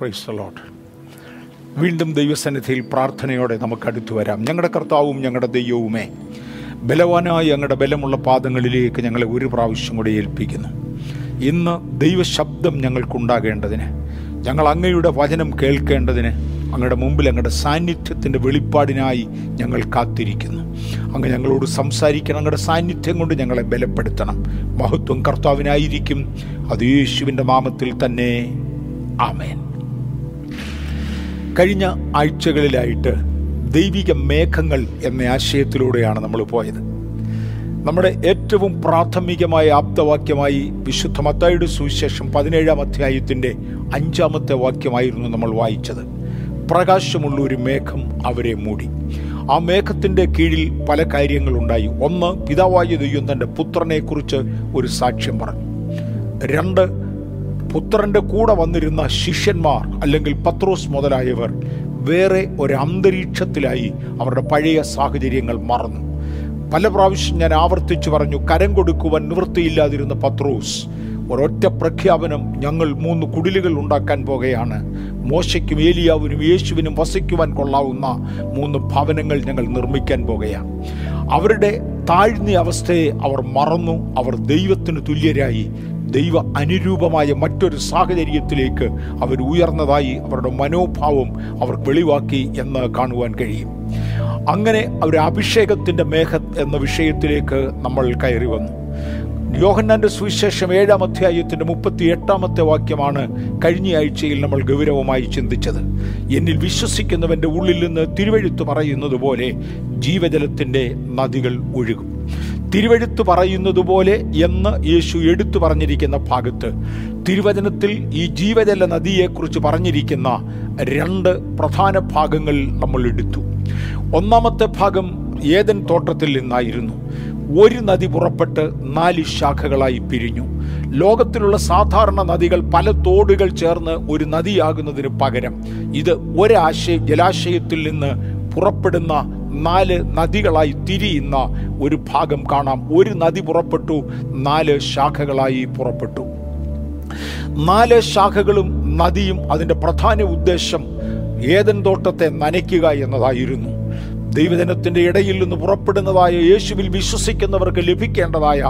Price ലോട്ട് വീണ്ടും ദൈവസന്നിധിയിൽ പ്രാർത്ഥനയോടെ നമുക്ക് അടുത്തു വരാം. ഞങ്ങളുടെ കർത്താവും ഞങ്ങളുടെ ദൈവവുമേ ബലവാനായ ഞങ്ങളുടെ ബലമുള്ള പാദങ്ങളിലേക്ക് ഞങ്ങളെ ഒരു പ്രാവശ്യം കൂടി ഏൽപ്പിക്കുന്നു. ഇന്ന് ദൈവശബ്ദം ഞങ്ങൾക്കുണ്ടാകേണ്ടതിന് ഞങ്ങൾ അങ്ങയുടെ വചനം കേൾക്കേണ്ടതിന് അങ്ങയുടെ മുമ്പിൽ അങ്ങയുടെ സാന്നിധ്യത്തിന്റെ വെളിപ്പാടിനായി ഞങ്ങൾ കാത്തിരിക്കുന്നു. അങ്ങ് ഞങ്ങളോട് സംസാരിക്കണം അങ്ങയുടെ സാന്നിധ്യം കൊണ്ട് ഞങ്ങളെ ബലപ്പെടുത്തണം. മഹത്വം കർത്താവിനായിരിക്കും. അത് യേശുവിന്റെ നാമത്തിൽ തന്നെ. ആമേൻ. കഴിഞ്ഞ ആഴ്ചകളിലായിട്ട് ദൈവിക മേഘങ്ങൾ എന്ന ആശയത്തിലൂടെയാണ് നമ്മൾ പോയത്. നമ്മുടെ ഏറ്റവും പ്രാഥമികമായ ആപ്തവാക്യമായി വിശുദ്ധ മത്തായുടെ സുവിശേഷം പതിനേഴാം അധ്യായത്തിന്റെ അഞ്ചാമത്തെ വാക്യമായിരുന്നു നമ്മൾ വായിച്ചത്. പ്രകാശമുള്ള ഒരു മേഘം അവരെ മൂടി. ആ മേഘത്തിന്റെ കീഴിൽ പല കാര്യങ്ങളുണ്ടായി ഒന്ന് പിതാവായ ദൈവം തന്റെ പുത്രനെക്കുറിച്ച് ഒരു സാക്ഷ്യം പറഞ്ഞു. രണ്ട് പുത്രന്റെ കൂടെ വന്നിരുന്ന ശിഷ്യന്മാർ അല്ലെങ്കിൽ പത്രോസ് മുതലായവർ വേറെ ഒരു അന്തരീക്ഷത്തിലായി അവരുടെ പഴയ സാഹചര്യങ്ങൾ മറന്നു. പല പ്രാവശ്യം ഞാൻ ആവർത്തിച്ചു പറഞ്ഞു കരം കൊടുക്കുവാൻ നിവൃത്തിയില്ലാതിരുന്ന പത്രോസ് ഒരൊറ്റ പ്രഖ്യാപനം ഞങ്ങൾ മൂന്ന് കുടിലുകൾ ഉണ്ടാക്കാൻ പോകുകയാണ് മോശയ്ക്കും ഏലിയാവിനും യേശുവിനും വസിക്കുവാൻ കൊള്ളാവുന്ന മൂന്ന് ഭവനങ്ങൾ ഞങ്ങൾ നിർമ്മിക്കാൻ പോകുകയാണ് അവരുടെ താഴ്ന്ന അവസ്ഥയെ അവർ മറന്നു അവർ ദൈവത്തിന് തുല്യരായി. ദൈവ അനുരൂപമായ മറ്റൊരു സാഹചര്യത്തിലേക്ക് അവർ ഉയർന്നതായി അവരുടെ മനോഭാവം അവർ വെളിവാക്കി എന്ന് കാണുവാൻ കഴിയും. അങ്ങനെ അവർ അഭിഷേകത്തിന്റെ മേഘ എന്ന വിഷയത്തിലേക്ക് നമ്മൾ കയറി വന്നു. യോഹന്നാന്റെ സുവിശേഷം ഏഴാം അധ്യായത്തിന്റെ മുപ്പത്തി എട്ടാമത്തെ വാക്യമാണ് കഴിഞ്ഞ ആഴ്ചയിൽ നമ്മൾ ഗൗരവമായി ചിന്തിച്ചത്. എന്നിൽ വിശ്വസിക്കുന്നവന്റെ ഉള്ളിൽ നിന്ന് തിരുവഴുത്തു പറയുന്നത് പോലെ ജീവജലത്തിന്റെ നദികൾ ഒഴുകും. തിരുവഴുത്ത് പറയുന്നത് പോലെ എന്ന് യേശു എടുത്തു പറഞ്ഞിരിക്കുന്ന ഭാഗത്ത് തിരുവചനത്തിൽ ഈ ജീവജല നദിയെക്കുറിച്ച് പറഞ്ഞിരിക്കുന്ന രണ്ട് പ്രധാന ഭാഗങ്ങൾ നമ്മൾ എടുത്തു. ഒന്നാമത്തെ ഭാഗം ഏതൻ തോട്ടത്തിൽ നിന്നായിരുന്നു. ഒരു നദി പുറപ്പെട്ട് നാല് ശാഖകളായി പിരിഞ്ഞു. ലോകത്തിലുള്ള സാധാരണ നദികൾ പല തോടുകൾ ചേർന്ന് ഒരു നദിയാകുന്നതിന് പകരം ഇത് ഒരാശയ ജലാശയത്തിൽ നിന്ന് പുറപ്പെടുന്ന നാല് നദികളായി തിരിയുന്ന ഒരു ഭാഗം കാണാം. ഒരു നദി പുറപ്പെട്ടു. നാല് ശാഖകളായി പുറപ്പെട്ടു. നാല് ശാഖകളും നദിയും അതിന്റെ പ്രധാന ഉദ്ദേശം ഏതൻ തോട്ടത്തെ നനയ്ക്കുക എന്നതായിരുന്നു. ദൈവജനത്തിന്റെ ഇടയിൽ നിന്ന് പുറപ്പെടുന്നതായ യേശുവിൽ വിശ്വസിക്കുന്നവർക്ക് ലഭിക്കേണ്ടതായ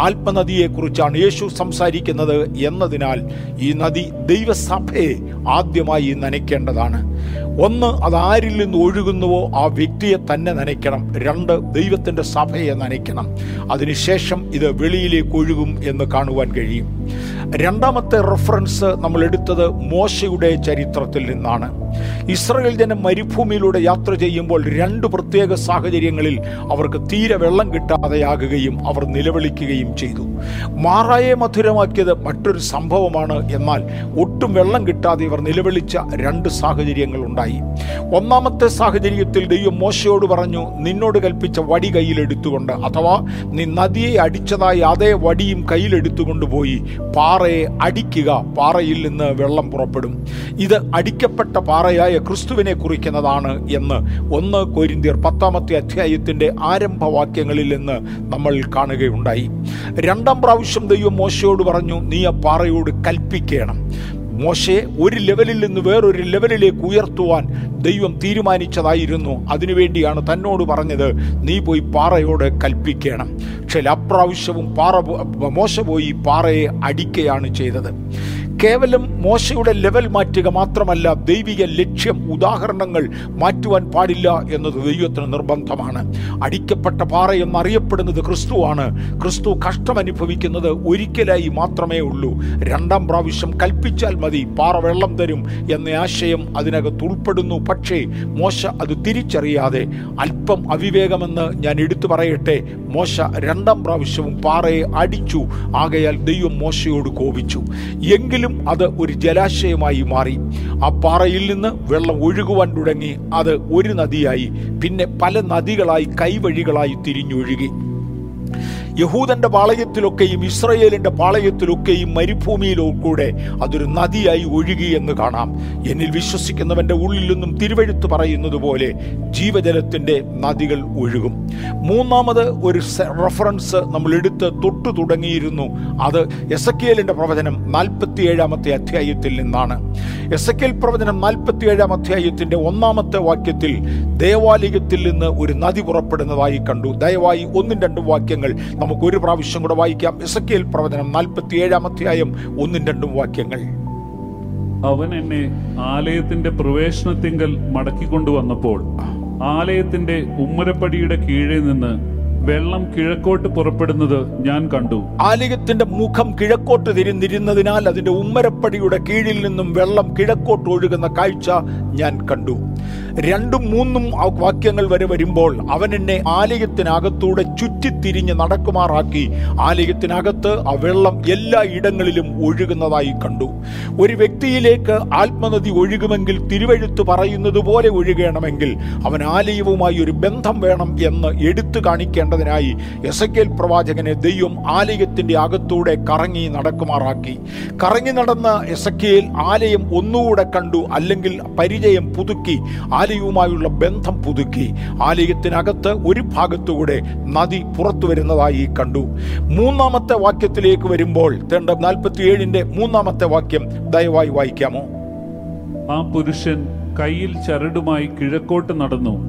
ആത്മനദിയെക്കുറിച്ചാണ് യേശു സംസാരിക്കുന്നത് എന്നതിനാൽ ഈ നദി ദൈവസഭയെ ആദ്യമായി നനയ്ക്കേണ്ടതാണ്. ഒന്ന് അത് ആരിൽ നിന്ന് ഒഴുകുന്നുവോ ആ വ്യക്തിയെ തന്നെ നനയ്ക്കണം. രണ്ട് ദൈവത്തിന്റെ സഭയെ നനയ്ക്കണം. അതിനുശേഷം ഇത് വെളിയിലേക്ക് ഒഴുകും എന്ന് കാണുവാൻ കഴിയും. രണ്ടാമത്തെ റെഫറൻസ് നമ്മൾ എടുത്തത് മോശയുടെ ചരിത്രത്തിൽ നിന്നാണ്. ഇസ്രയേൽ ജനം മരുഭൂമിയിലൂടെ യാത്ര ചെയ്യുമ്പോൾ രണ്ട് പ്രത്യേക സാഹചര്യങ്ങളിൽ അവർക്ക് തീരെ വെള്ളം കിട്ടാതെയാകുകയും അവർ നിലവിളിക്കുകയും ചെയ്തു. മാറായെ മധുരമാക്കിയത് മറ്റൊരു സംഭവമാണ്. എന്നാൽ ഒട്ടും വെള്ളം കിട്ടാതെ ഇവർ നിലവിളിച്ച രണ്ട് സാഹചര്യങ്ങൾ ഉണ്ടായി. ഒന്നാമത്തെ സാഹചര്യത്തിൽ ദൈവം മോശയോട് പറഞ്ഞു നിന്നോട് കൽപ്പിച്ച വടി കയ്യിലെടുത്തുകൊണ്ട് അഥവാ നീ നദിയെ അടിച്ചതായി അതേ വടിയും കയ്യിലെടുത്തുകൊണ്ട് പോയി പാറയെ അടിക്കുക. പാറയിൽ നിന്ന് വെള്ളം പുറപ്പെടും. ഇത് അടിക്കപ്പെട്ട പാറയായ ക്രിസ്തുവിനെ കുറിക്കുന്നതാണ് എന്ന് ഒന്ന് കൊരിന്തിയർ പത്താമത്തെ അധ്യായത്തിന്റെ ആരംഭവാക്യങ്ങളിൽ നിന്ന് നമ്മൾ കാണുകയുണ്ടായി. രണ്ടാം പ്രാവശ്യം ദൈവം മോശയോട് പറഞ്ഞു നീ ആ പാറയോട് കൽപ്പിക്കണം. മോശയെ ഒരു ലെവലിൽ നിന്ന് വേറൊരു ലെവലിലേക്ക് ഉയർത്തുവാൻ ദൈവം തീരുമാനിച്ചതായിരുന്നു. അതിനുവേണ്ടിയാണ് തന്നോട് പറഞ്ഞത് നീ പോയി പാറയോട് കൽപ്പിക്കണം. പക്ഷേ അപ്രാവശ്യവും പാറ മോശ പോയി പാറയെ അടിക്കുകയാണ് ചെയ്തത്. കേവലം മോശയുടെ ലെവൽ മാറ്റുക മാത്രമല്ല ദൈവിക ലക്ഷ്യം ഉദാഹരണങ്ങൾ മാറ്റുവാൻ പാടില്ല എന്നത് ദൈവത്തിന് നിർബന്ധമാണ്. അടിക്കപ്പെട്ട പാറ എന്നറിയപ്പെടുന്നത് ക്രിസ്തുവാണ്. ക്രിസ്തു കഷ്ടം അനുഭവിക്കുന്നത് ഒരിക്കലായി മാത്രമേ ഉള്ളൂ. രണ്ടാം പ്രാവശ്യം കൽപ്പിച്ചാൽ മതി പാറ വെള്ളം തരും എന്ന ആശയം അതിനകത്ത് ഉൾപ്പെടുന്നു. പക്ഷേ മോശ അത് തിരിച്ചറിയാതെ അല്പം അവിവേകമെന്ന് ഞാൻ എടുത്തു പറയട്ടെ മോശ രണ്ടാം പ്രാവശ്യവും പാറയെ അടിച്ചു. ആകയാൽ ദൈവം മോശയോട് കോപിച്ചു. എങ്കിലും അത് ഒരു ജലാശയമായി മാറി. ആ പാറയിൽ നിന്ന് വെള്ളം ഒഴുകുവാൻ തുടങ്ങി. അത് ഒരു നദിയായി. പിന്നെ പല നദികളായി കൈവഴികളായി തിരിഞ്ഞൊഴുകി. യഹൂദന്റെ പാളയത്തിലൊക്കെയും ഇസ്രയേലിന്റെ പാളയത്തിലൊക്കെയും മരുഭൂമിയിലോ കൂടെ അതൊരു നദിയായി ഒഴുകി എന്ന് കാണാം. എന്നിൽ വിശ്വസിക്കുന്നവന്റെ ഉള്ളിൽ നിന്നും തിരുവഴുത്ത് പറയുന്നത് പോലെ ജീവജലത്തിന്റെ നദികൾ ഒഴുകും. മൂന്നാമത് ഒരു റഫറൻസ് നമ്മൾ എടുത്ത് തൊട്ടു തുടങ്ങിയിരുന്നു. അത് എസക്കിയലിന്റെ പ്രവചനം നാൽപ്പത്തിയേഴാമത്തെ അധ്യായത്തിൽ നിന്നാണ്. എസ് പ്രവചനം പ്രവചനം നാൽപ്പത്തിയേഴാം അധ്യായത്തിന്റെ ഒന്നാമത്തെ വാക്യത്തിൽ ദേവാലയത്തിൽ നിന്ന് ഒരു നദി പുറപ്പെടുന്നതായി കണ്ടു. ദയവായി ഒന്നും രണ്ടും വാക്യങ്ങൾ നമുക്ക് ഒരു പ്രാവശ്യം കൂടെ വായിക്കാം. എസക്കേൽ പ്രവചനം പ്രവചനം നാൽപ്പത്തിയേഴാം അധ്യായം ഒന്നും രണ്ടും വാക്യങ്ങൾ. അവൻ എന്നെ ആലയത്തിന്റെ പ്രവേശനത്തിങ്കൽ മടക്കിക്കൊണ്ടുവന്നപ്പോൾ ആലയത്തിന്റെ ഉമ്മരപ്പടിയുടെ കീഴെ നിന്ന് വെള്ളം കിഴക്കോട്ട് പുറപ്പെടുന്നത് ഞാൻ കണ്ടു. ആലയത്തിന്റെ മുഖം കിഴക്കോട്ട് തിരിഞ്ഞിരുന്നതിനാൽ അതിന്റെ ഉമ്മരപ്പടിയുടെ കീഴിൽ നിന്നും വെള്ളം കിഴക്കോട്ട് ഒഴുകുന്ന കാഴ്ച ഞാൻ കണ്ടു. രണ്ടും മൂന്നും വാക്യങ്ങൾ വരെ വരുമ്പോൾ അവൻ എന്നെ ആലയത്തിനകത്തൂടെ ചുറ്റിത്തിരിഞ്ഞ് നടക്കുമാറാക്കി. ആലയത്തിനകത്ത് ആ വെള്ളം എല്ലാ ഇടങ്ങളിലും ഒഴുകുന്നതായി കണ്ടു. ഒരു വ്യക്തിയിലേക്ക് ആത്മനദി ഒഴുകുമെങ്കിൽ തിരുവഴുത്ത് പറയുന്നത് പോലെ ഒഴുകണമെങ്കിൽ അവൻ ആലയവുമായി ഒരു ബന്ധം വേണം എന്ന് എടുത്തു കാണിക്കേണ്ടതിനായി എസക്കേൽ പ്രവാചകനെ ദൈവം ആലയത്തിന്റെ അകത്തൂടെ കറങ്ങി നടക്കുമാറാക്കി. കറങ്ങി നടന്ന എസക്കേൽ ആലയം ഒന്നുകൂടെ കണ്ടു അല്ലെങ്കിൽ പരിചയം പുതുക്കി ആലയവുമായുള്ള ബന്ധം പുതുക്കി. ആലയത്തിനകത്ത് ഒരു ഭാഗത്തുകൂടെ നദി പുറത്തു വരുന്നതായി കണ്ടു. മൂന്നാമത്തെ വാക്യത്തിലേക്ക് വരുമ്പോൾ തേണ്ട നാൽപ്പത്തിയേഴിന്റെ മൂന്നാമത്തെ വാക്യം ദയവായി വായിക്കാമോ? ആ പുരുഷൻ കയ്യിൽ ചരടുമായി കിഴക്കോട്ട് നടന്നു.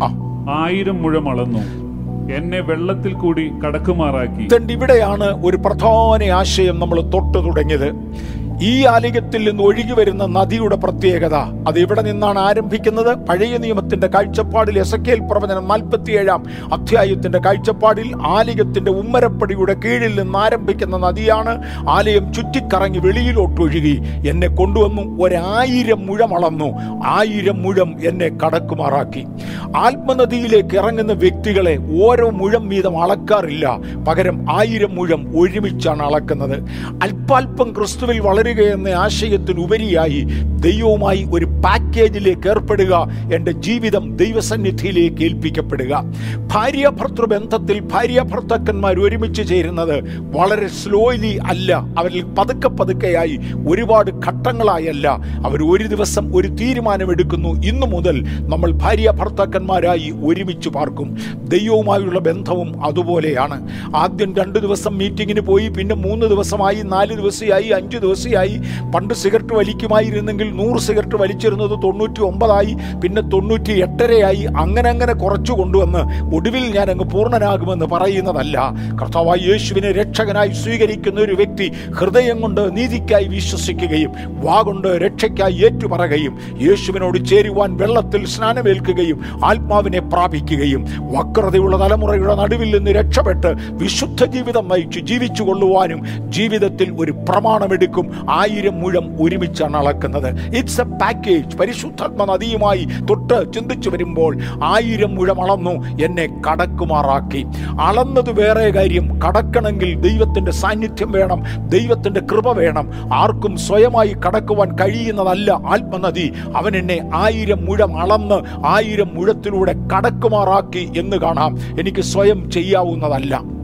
ആയിരം മുഴം അളന്നു. എന്നെ വെള്ളത്തിൽ കൂടി കടക്കുമാറാക്കി. ഇവിടെയാണ് ഒരു പ്രധാന ആശയം നമ്മൾ തൊട്ടു തുടങ്ങിയത്? ഈ ആലയത്തിൽ നിന്ന് ഒഴുകി വരുന്ന നദിയുടെ പ്രത്യേകത അത് ഇവിടെ നിന്നാണ് ആരംഭിക്കുന്നത്? പഴയ നിയമത്തിന്റെ കാഴ്ചപ്പാടിൽ എസക്കേൽ പ്രവചനം നാൽപ്പത്തിയേഴാം അധ്യായത്തിന്റെ കാഴ്ചപ്പാടിൽ ആലയത്തിന്റെ ഉമ്മരപ്പടിയുടെ കീഴിൽ നിന്ന് ആരംഭിക്കുന്ന നദിയാണ്. ആലയം ചുറ്റിക്കറങ്ങി വെളിയിലോട്ട് ഒഴുകി എന്നെ കൊണ്ടുവന്നു ഒരായിരം മുഴം അളന്നു. ആയിരം മുഴം എന്നെ കടക്കുമാറാക്കി. ആത്മനദിയിലേക്ക് ഇറങ്ങുന്ന വ്യക്തികളെ ഓരോ മുഴം വീതം അളക്കാറില്ല. പകരം ആയിരം മുഴം ഒരുമിച്ചാണ് അളക്കുന്നത്. അല്പാൽപ്പം ക്രിസ്തുവിൽ വളരുക എന്ന ആശയത്തിനുപരിയായി ദൈവവുമായി ഒരു പാക്കേജിലേക്ക് ഏർപ്പെടുക എന്റെ ജീവിതം ദൈവസന്നിധിയിലേക്ക് ഏൽപ്പിക്കപ്പെടുക. ഭാര്യ ഭർത്തൃ ബന്ധത്തിൽ ഭാര്യ ഭർത്തക്കന്മാർ ഒരുമിച്ച് ചേരുന്നത് വളരെ സ്ലോയിലി അല്ല. അവരിൽ പതുക്കെ പതുക്കെയായി ഒരുപാട് ഘട്ടങ്ങളായല്ല അവർ ഒരു ദിവസം ഒരു തീരുമാനമെടുക്കുന്നു. ഇന്നു മുതൽ നമ്മൾ ഭാര്യ ഭർത്താക്കന്മാരായി ഒരുമിച്ച് പാർക്കും. ദൈവവുമായുള്ള ബന്ധവും അതുപോലെയാണ്. ആദ്യം രണ്ട് ദിവസം മീറ്റിങ്ങിന് പോയി പിന്നെ മൂന്ന് ദിവസമായി നാല് ദിവസമായി അഞ്ച് ദിവസമായി പണ്ട് സിഗരറ്റ് വലിക്കുമായിരുന്നെങ്കിൽ നൂറ് സിഗരറ്റ് വലിച്ചിരുന്നത് തൊണ്ണൂറ്റി ഒമ്പതായി പിന്നെ തൊണ്ണൂറ്റി എട്ടരയായി അങ്ങനെ അങ്ങനെ കുറച്ചു കൊണ്ടുവന്ന് ഒടുവിൽ ഞാൻ അങ്ങ് പൂർണനാകുമെന്ന് പറയുന്നതല്ല. കർത്താവായി യേശുവിനെ രക്ഷകനായി സ്വീകരിക്കുന്ന ഒരു വ്യക്തി ഹൃദയം കൊണ്ട് നീതിക്കായി വിശ്വസിക്കുകയും വാ കൊണ്ട് രക്ഷയ്ക്കായി ഏറ്റുപറയുകയും യേശുവിനോട് ചേരുവാൻ വെള്ളത്തിൽ സ്നാനമേൽക്കുകയും ആത്മാവിനെ പ്രാപിക്കുകയും വക്രതയുള്ള തലമുറയുടെ നടുവിൽ നിന്ന് രക്ഷപ്പെട്ട് വിശുദ്ധ ജീവിതം നയിച്ച് ജീവിച്ചു കൊള്ളുവാനും ജീവിതത്തിൽ ഒരു പ്രമാണമെടുക്കും ആയിരം മുഴം ഒരുമിച്ചാണ് അളക്കുന്നത്. ഇറ്റ്സ് എ പാക്കേജ് പരിശുദ്ധാത്മ നദിയുമായി തൊട്ട് ചിന്തിച്ചു വരുമ്പോൾ ആയിരം മുഴം അളന്നു എന്നെ കടക്കുമാറാക്കി. അളന്നത് വേറെ കാര്യം. കടക്കണമെങ്കിൽ ദൈവത്തിന്റെ സാന്നിധ്യം വേണം. ദൈവത്തിന്റെ കൃപ വേണം. ആർക്കും സ്വയമായി കടക്കുവാൻ കഴിയുന്നതല്ല ആത്മനദി. അവൻ എന്നെ ആയിരം മുഴം അളന്ന് ആയിരം മുഴത്തിലൂടെ കടക്കുമാറാക്കി എന്ന് കാണാം. എനിക്ക് സ്വയം ചെയ്യാവുന്നതല്ല.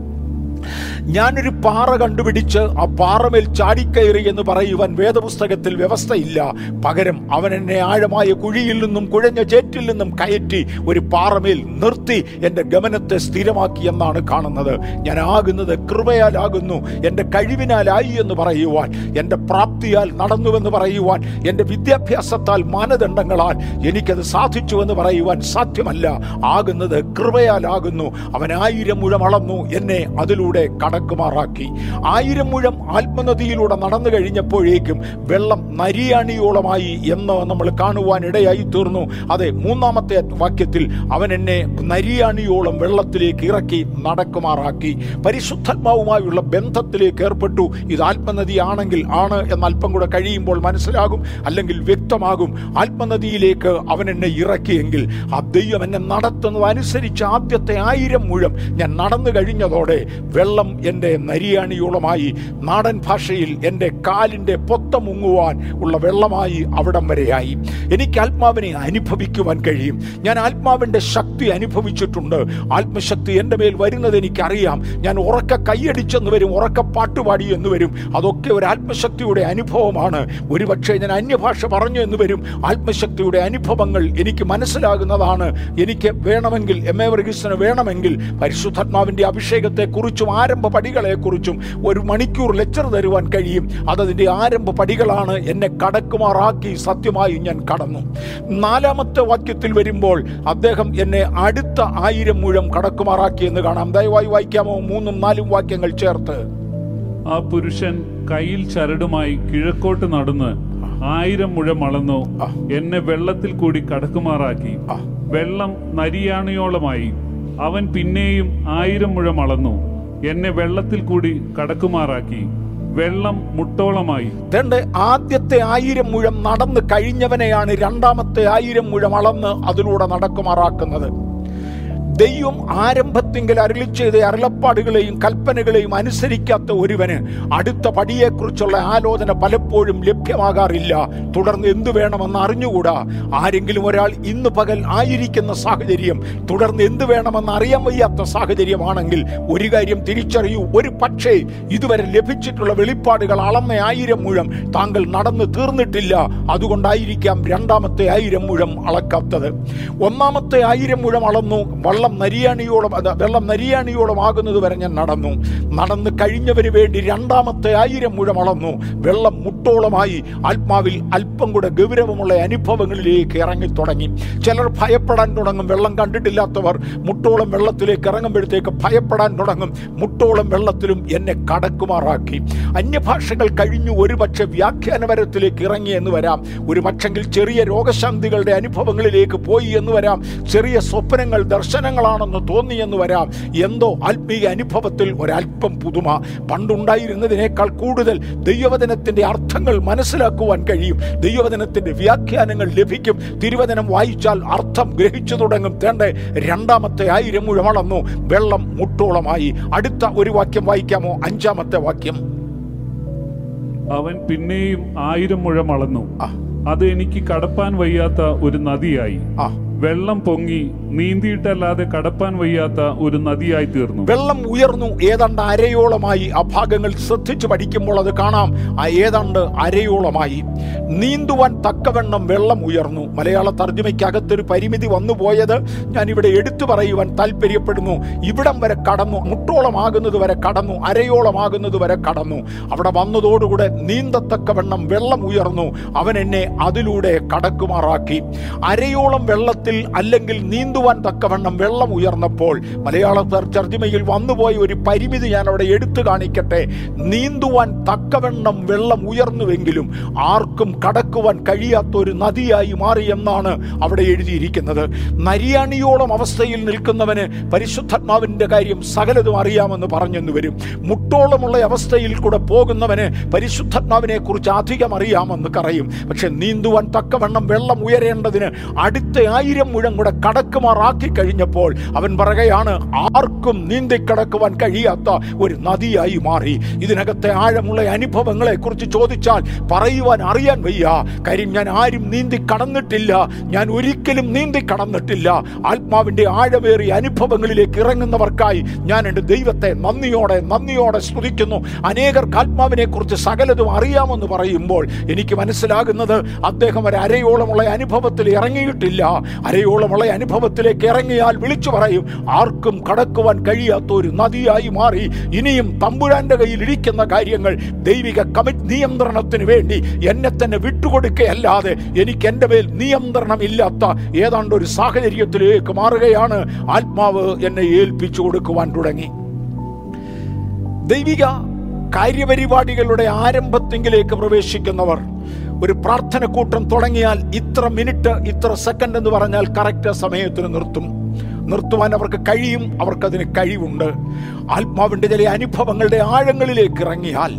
ഞാനൊരു പാറ കണ്ടുപിടിച്ച് ആ പാറമേൽ ചാടിക്കയറി എന്ന് പറയുവാൻ വേദപുസ്തകത്തിൽ വ്യവസ്ഥയില്ല. പകരം അവൻ എന്നെ ആഴമായ കുഴിയിൽ നിന്നും കുഴഞ്ഞ ചേറ്റിൽ നിന്നും കയറ്റി ഒരു പാറമേൽ നിർത്തി എന്റെ ഗമനത്തെ സ്ഥിരമാക്കി എന്നാണ് കാണുന്നത്. ഞാൻ ആകുന്നത് കൃപയാലാകുന്നു എന്റെ കഴിവിനാലായി എന്ന് പറയുവാൻ എന്റെ പ്രാപ്തിയാൽ നടന്നുവെന്ന് പറയുവാൻ എന്റെ വിദ്യാഭ്യാസത്താൽ മാനദണ്ഡങ്ങളാൽ എനിക്കത് സാധിച്ചു എന്ന് പറയുവാൻ സാധ്യമല്ല. ആകുന്നത് കൃപയാലാകുന്നു അവൻ ആയിരം മുഴം അളന്നു എന്നെ അതിലൂടെ കടക്കുമാറാക്കി. ആയിരം മുഴം ആത്മനദിയിലൂടെ നടന്നു കഴിഞ്ഞപ്പോഴേക്കും വെള്ളം നരിയാണിയോളമായി എന്ന് നമ്മൾ കാണുവാൻ ഇടയായി തീർന്നു. അതെ മൂന്നാമത്തെ വാക്യത്തിൽ അവൻ എന്നെ നരിയാണിയോളം വെള്ളത്തിലേക്ക് ഇറക്കി നടക്കുമാറാക്കി. പരിശുദ്ധാത്മാവുമായുള്ള ബന്ധത്തിലേക്ക് ഏർപ്പെട്ടു. ഇത് ആത്മനദിയാണെങ്കിൽ ആണ് എന്ന് അല്പം കൂടെ കഴിയുമ്പോൾ മനസ്സിലാകും അല്ലെങ്കിൽ വ്യക്തമാകും. ആത്മനദിയിലേക്ക് അവൻ എന്നെ ഇറക്കിയെങ്കിൽ ആ ദൈവം എന്നെ നടത്തുന്നത് അനുസരിച്ച് ആദ്യത്തെ ആയിരം മുഴം ഞാൻ നടന്നു കഴിഞ്ഞതോടെ വെള്ളം എന്റെ നരിയാണിയോളമായി നാടൻ ഭാഷയിൽ എന്റെ കാലിന്റെ പൊത്ത മുങ്ങുവാൻ ഉള്ള വെള്ളമായി അവിടം വരെയായി. എനിക്ക് ആത്മാവിനെ അനുഭവിക്കുവാൻ കഴിയും. ഞാൻ ആത്മാവിന്റെ ശക്തി അനുഭവിച്ചിട്ടുണ്ട്. ആത്മശക്തി എന്റെ മേൽ വരുന്നത് എനിക്കറിയാം. ഞാൻ ഉറക്ക കൈയടിച്ചെന്ന് വരും ഉറക്ക പാട്ടുപാടി എന്ന് വരും. അതൊക്കെ ഒരു ആത്മശക്തിയുടെ അനുഭവമാണ്. ഒരുപക്ഷെ ഞാൻ അന്യഭാഷ പറഞ്ഞു എന്ന് വരും. ആത്മശക്തിയുടെ അനുഭവങ്ങൾ എനിക്ക് മനസ്സിലാകുന്നതാണ്. എനിക്ക് വേണമെങ്കിൽ എം എ വർഗീസിന് വേണമെങ്കിൽ പരിശുദ്ധാത്മാവിന്റെ അഭിഷേകത്തെ കുറിച്ചും ആരംഭ പടികളെക്കുറിച്ചും ഒരു മണിക്കൂർ ലെക്ചർ തരുവാൻ കഴിയും. അതതിന്റെ ആരംഭ പടികളാണ് എന്നെ കടക്കുമാറാക്കി സത്യമായി ഞാൻ കടന്നു. നാലാമത്തെ വാക്യത്തിൽ വരുമ്പോൾ അദ്ദേഹം എന്നെ അടുത്ത ആയിരം മുഴം കടക്കുമാറാക്കി എന്ന് കാണാം. ദയവായി വായിക്കാമോ? മൂന്നും നാലും വാക്യങ്ങൾ ചേർത്ത്. ആ പുരുഷൻ കയ്യിൽ ചരടുമായി കിഴക്കോട്ട് നടന്ന് ആയിരം മുഴം അളന്നു എന്നെ വെള്ളത്തിൽ കൂടി കടക്കുമാറാക്കി. വെള്ളം നരിയാണിയോളമായി. അവൻ പിന്നെയും ആയിരം മുഴം അളന്നു. എന്നെ വെള്ളത്തിൽ കൂടി കടക്കുമാറാക്കി. വെള്ളം മുട്ടോളമായി. തന്റെ ആദ്യത്തെ ആയിരം മുഴം നടന്ന് കഴിഞ്ഞവനെയാണ് രണ്ടാമത്തെ ആയിരം മുഴം അളന്ന് അതിലൂടെ നടക്കുമാറാക്കുന്നത്. ദൈവം ആരംഭത്തിങ്കിൽ അരളി ചെയ്ത അരുളപ്പാടുകളെയും കൽപ്പനകളെയും അനുസരിക്കാത്ത ഒരുവന് അടുത്ത പടിയെക്കുറിച്ചുള്ള ആലോചന പലപ്പോഴും ലഭ്യമാകാറില്ല. തുടർന്ന് എന്തു വേണമെന്ന് അറിഞ്ഞുകൂടാ? ആരെങ്കിലും ഒരാൾ ഇന്ന് പകൽ ആയിരിക്കുന്ന സാഹചര്യം തുടർന്ന് എന്തു വേണമെന്ന് അറിയാൻ വയ്യാത്ത സാഹചര്യമാണെങ്കിൽ ഒരു കാര്യം തിരിച്ചറിയൂ. ഒരു പക്ഷേ ഇതുവരെ ലഭിച്ചിട്ടുള്ള വെളിപ്പാടുകൾ അളന്ന ആയിരം മുഴം താങ്കൾ നടന്നു തീർന്നിട്ടില്ല. അതുകൊണ്ടായിരിക്കാം രണ്ടാമത്തെ ആയിരം മുഴം അളക്കാത്തത്. ഒന്നാമത്തെ ആയിരം മുഴം അളന്നു. വള്ളം നരിയാണിയോളം വെള്ളം നരിയാണിയോളം ആകുന്നത് വരെ ഞാൻ നടന്നു. നടന്ന് കഴിഞ്ഞവന് വേണ്ടി രണ്ടാമത്തെ ആയിരം മുഴം അളന്നു. വെള്ളം മുട്ടോളമായി ആത്മാവിൽ അല്പം കൂടെ ഗൗരവമുള്ള അനുഭവങ്ങളിലേക്ക് ഇറങ്ങി തുടങ്ങി. ചിലർ ഭയപ്പെടാൻ തുടങ്ങും. വെള്ളം കണ്ടിട്ടില്ലാത്തവർ മുട്ടോളം വെള്ളത്തിലേക്ക് ഇറങ്ങുമ്പോഴത്തേക്ക് ഭയപ്പെടാൻ തുടങ്ങും. മുട്ടോളം വെള്ളത്തിലും എന്നെ കടക്കുമാറാക്കി. അന്യഭാഷകൾ കഴിഞ്ഞു ഒരുപക്ഷെ വ്യാഖ്യാനപരത്തിലേക്ക് ഇറങ്ങി എന്ന് വരാം. ഒരു പക്ഷെങ്കിൽ ചെറിയ രോഗശാന്തികളുടെ അനുഭവങ്ങളിലേക്ക് പോയി എന്ന് വരാം. ചെറിയ സ്വപ്നങ്ങൾ ദർശനങ്ങളാണെന്ന് തോന്നി എന്ന് വരാം. എന്തോ ആത്മീയ അനുഭവത്തിൽ ഒരല്പം പുതുമ. പണ്ടുണ്ടായിരുന്നതിനേക്കാൾ കൂടുതൽ ദൈവവചനത്തിന്റെ അർത്ഥങ്ങൾ മനസ്സിലാക്കുവാൻ കഴിയും. ദൈവവചനത്തിന്റെ വ്യാഖ്യാനങ്ങൾ ലഭിക്കും. തിരുവചനം വായിച്ചാൽ അർത്ഥം ഗ്രഹിച്ചു തുടങ്ങും. തേണ്ട രണ്ടാമത്തെ ആയിരം മുഴമളന്നു വെള്ളം മുട്ടോളമായി. അടുത്ത ഒരു വാക്യം വായിക്കാമോ? അഞ്ചാമത്തെ വാക്യം. അവൻ പിന്നെയും ആയിരം മുഴം അളന്നു. അത് എനിക്ക് കടപ്പാൻ വയ്യാത്ത ഒരു നദിയായി. ആ. വെള്ളം പൊങ്ങി നീന്തിയിട്ടല്ലാതെ കടപ്പാൻ വയ്യാത്ത ഒരു നദിയായി തീർന്നു. വെള്ളം ഉയർന്നു ഏതാണ്ട് അരയോളമായി ആ ഭാഗങ്ങൾ ശ്രദ്ധിച്ചു പഠിക്കുമ്പോൾ അത് കാണാം. ആ ഏതാണ്ട് അരയോളമായി. നീന്തുവാൻ തക്കവണ്ണം വെള്ളം ഉയർന്നു. മലയാള തർജമയ്ക്കകത്തൊരു പരിമിതി വന്നു പോയത് ഞാൻ ഇവിടെ എടുത്തു പറയുവാൻ താല്പര്യപ്പെടുന്നു. ഇവിടം വരെ കടന്നു മുട്ടോളമാകുന്നത് വരെ കടന്നു അരയോളമാകുന്നത് വരെ കടന്നു. അവിടെ വന്നതോടുകൂടെ നീന്തത്തക്കവണ്ണം വെള്ളം ഉയർന്നു. അവൻ എന്നെ അതിലൂടെ കടക്കുമാറാക്കി. അരയോളം വെള്ളത്തിൽ അല്ലെങ്കിൽ നീന്തുവാൻ തക്കവണ്ണം വെള്ളം ഉയർന്നപ്പോൾ മലയാള തർജമയിൽ വന്നുപോയ ഒരു പരിമിതി ഞാൻ അവിടെ എടുത്തു കാണിക്കട്ടെ. നീന്തുവാൻ തക്കവണ്ണം വെള്ളം ഉയർന്നുവെങ്കിലും ആർക്കും കടക്കുവാൻ കഴിയാത്ത ഒരു നദിയായി മാറി എന്നാണ് അവിടെ എഴുതിയിരിക്കുന്നത്. നരിയാണിയോളം അവസ്ഥയിൽ നിൽക്കുന്നവന് പരിശുദ്ധാത്മാവിന്റെ കാര്യം സകലതും അറിയാമെന്ന് പറഞ്ഞെന്ന് വരും. മുട്ടോളമുള്ള അവസ്ഥയിൽ കൂടെ പോകുന്നവന് പരിശുദ്ധാത്മാവിനെ കുറിച്ച് അധികം അറിയാമെന്ന് പറയും പക്ഷെ നീന്തുവാൻ തക്കവണ്ണം വെള്ളം ഉയരേണ്ടതിന് അടുത്ത ആയിരം മുഴം കൂടെ കടക്കുമാറാക്കി കഴിഞ്ഞപ്പോൾ അവൻ പറയുകയാണ് ആർക്കും നീന്തി നീന്തിക്കടക്കുവാൻ കഴിയാത്ത ഒരു നദിയായി മാറി. ഇതിനകത്തെ ആഴമുള്ള അനുഭവങ്ങളെ കുറിച്ച് ചോദിച്ചാൽ പറയുവാൻ അറിയാൻ വയ്യ. കാര്യം ഞാൻ ആരും നീന്തി കടന്നിട്ടില്ല. ഞാൻ ഒരിക്കലും നീന്തി കടന്നിട്ടില്ല. ആത്മാവിന്റെ ആഴമേറിയ അനുഭവങ്ങളിലേക്ക് ഇറങ്ങുന്നവർക്കായി ഞാൻ എന്റെ ദൈവത്തെ നന്ദിയോടെ നന്ദിയോടെ സ്തുതിക്കുന്നു. അനേകർക്ക് ആത്മാവിനെ കുറിച്ച് സകലതും അറിയാമെന്ന് പറയുമ്പോൾ എനിക്ക് മനസ്സിലാകുന്നത് അദ്ദേഹം ഒരു അരയോളമുള്ള അനുഭവത്തിൽ ഇറങ്ങിയിട്ടില്ല. അരയോളമുള്ള അനുഭവത്തിലേക്ക് ഇറങ്ങിയാൽ വിളിച്ചു പറയും ആർക്കും കടക്കുവാൻ കഴിയാത്ത ഒരു നദിയായി മാറി. ഇനിയും തമ്പുരാന്റെ കയ്യിൽ ഇരിക്കുന്ന കാര്യങ്ങൾ ദൈവിക കമ്മിറ്റ് നിയന്ത്രണത്തിന് വേണ്ടി എന്നെ തന്നെ വിട്ടുകൊടുക്കുകയല്ലാതെ എനിക്ക് എന്റെ മേൽ നിയന്ത്രണം ഇല്ലാത്ത ഏതാണ്ട് ഒരു സാഹചര്യത്തിലേക്ക് മാറുകയാണ്. ആത്മാവ് എന്നെ ഏൽപ്പിച്ചു കൊടുക്കുവാൻ തുടങ്ങി. ദൈവിക കാര്യപരിപാടികളുടെ ആരംഭത്തെങ്കിലേക്ക് പ്രവേശിക്കുന്നവർ ഒരു പ്രാർത്ഥന കൂട്ടം തുടങ്ങിയാൽ ഇത്ര മിനിറ്റ് ഇത്ര സെക്കൻഡ് എന്ന് പറഞ്ഞാൽ കറക്റ്റ് സമയത്തിന് നിർത്തും. നിർത്തുവാൻ അവർക്ക് കഴിയും അവർക്കതിന് കഴിവുണ്ട്. ആത്മാവിന്റെ ചില അനുഭവങ്ങളുടെ ആഴങ്ങളിലേക്ക് ഇറങ്ങിയാൽ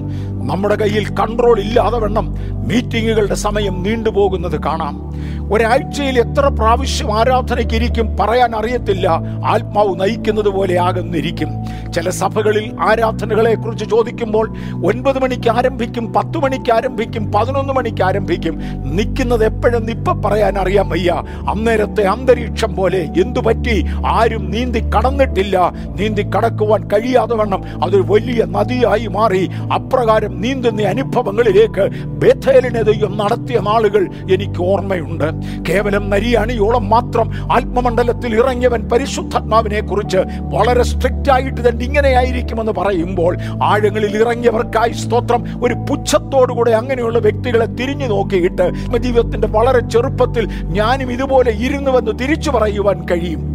നമ്മുടെ കയ്യിൽ കൺട്രോൾ ഇല്ലാതെ വണ്ണം മീറ്റിങ്ങുകളുടെ സമയം നീണ്ടുപോകുന്നത് കാണാം. ഒരാഴ്ചയിൽ എത്ര പ്രാവശ്യം ആരാധനയ്ക്ക് ഇരിക്കും പറയാൻ അറിയത്തില്ല. ആത്മാവ് നയിക്കുന്നത് പോലെ ആകുന്നിരിക്കും. ചില സഭകളിൽ ആരാധനകളെ കുറിച്ച് ചോദിക്കുമ്പോൾ ഒൻപത് മണിക്ക് ആരംഭിക്കും പത്ത് മണിക്ക് ആരംഭിക്കും പതിനൊന്ന് മണിക്ക് ആരംഭിക്കും. നിൽക്കുന്നത് എപ്പോഴും ഇപ്പം പറയാൻ അറിയാൻ വയ്യ. അന്നേരത്തെ അന്തരീക്ഷം പോലെ എന്തു പറ്റി? ആരും നീന്തി കടന്നിട്ടില്ല. നീന്തി കടക്കുവാൻ കഴിയാതെ വണ്ണം അതൊരു വലിയ നദിയായി മാറി. അപ്രകാരം നീന്തുന്ന അനുഭവങ്ങളിലേക്ക് ബേഥേലിനെ ദൈവം നടത്തിയ നാളുകൾ എനിക്ക് ഓർമ്മയുണ്ട്. കേവലം നരിയണിയോളം മാത്രം ആത്മമണ്ഡലത്തിൽ ഇറങ്ങിയവൻ പരിശുദ്ധാത്മാവിനെ കുറിച്ച് വളരെ സ്ട്രിക്റ്റ് ആയിട്ട് തന്നെ ഇങ്ങനെയായിരിക്കുമെന്ന് പറയുമ്പോൾ ആഴങ്ങളിൽ ഇറങ്ങിയവർക്കായി സ്തോത്രം ഒരു പുച്ഛത്തോടുകൂടെ അങ്ങനെയുള്ള വ്യക്തികളെ തിരിഞ്ഞു നോക്കിയിട്ട് ജീവിതത്തിന്റെ വളരെ ചെറുപ്പത്തിൽ ഞാനും ഇതുപോലെ ഇരുന്നുവെന്ന് തിരിച്ചു പറയുവാൻ കഴിയും.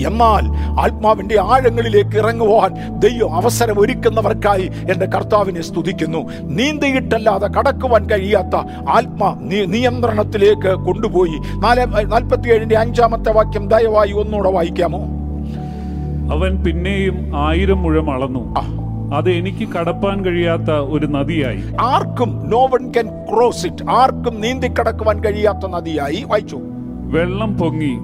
എന്നാൽ ആത്മാവിന്റെ ആഴങ്ങളിലേക്ക് ഇറങ്ങുവാൻ ദൈവം അവസരം ഒരുക്കുന്നവർക്കായി എന്റെ കർത്താവിനെ സ്തുതിക്കുന്നു. നീന്തിയിട്ടല്ലാതെ കടക്കുവാൻ കഴിയാത്ത ആത്മ നിയന്ത്രണത്തിലേക്ക് കൊണ്ടുപോയി. നാല് നാൽപ്പത്തിയേഴിന്റെ അഞ്ചാമത്തെ വാക്യം ദയവായി ഒന്നുകൂടെ വായിക്കാമോ? അവൻ പിന്നെയും ആയിരം മുഴം അളന്നു. അത് എനിക്ക് കടപ്പാൻ കഴിയാത്ത ഒരു നദിയായി. ആർക്കും no one can cross it ആർക്കും നീന്തി കടക്കുവാൻ കഴിയാത്ത നദിയായി. വായിച്ചു. വെള്ളം പൊങ്ങി.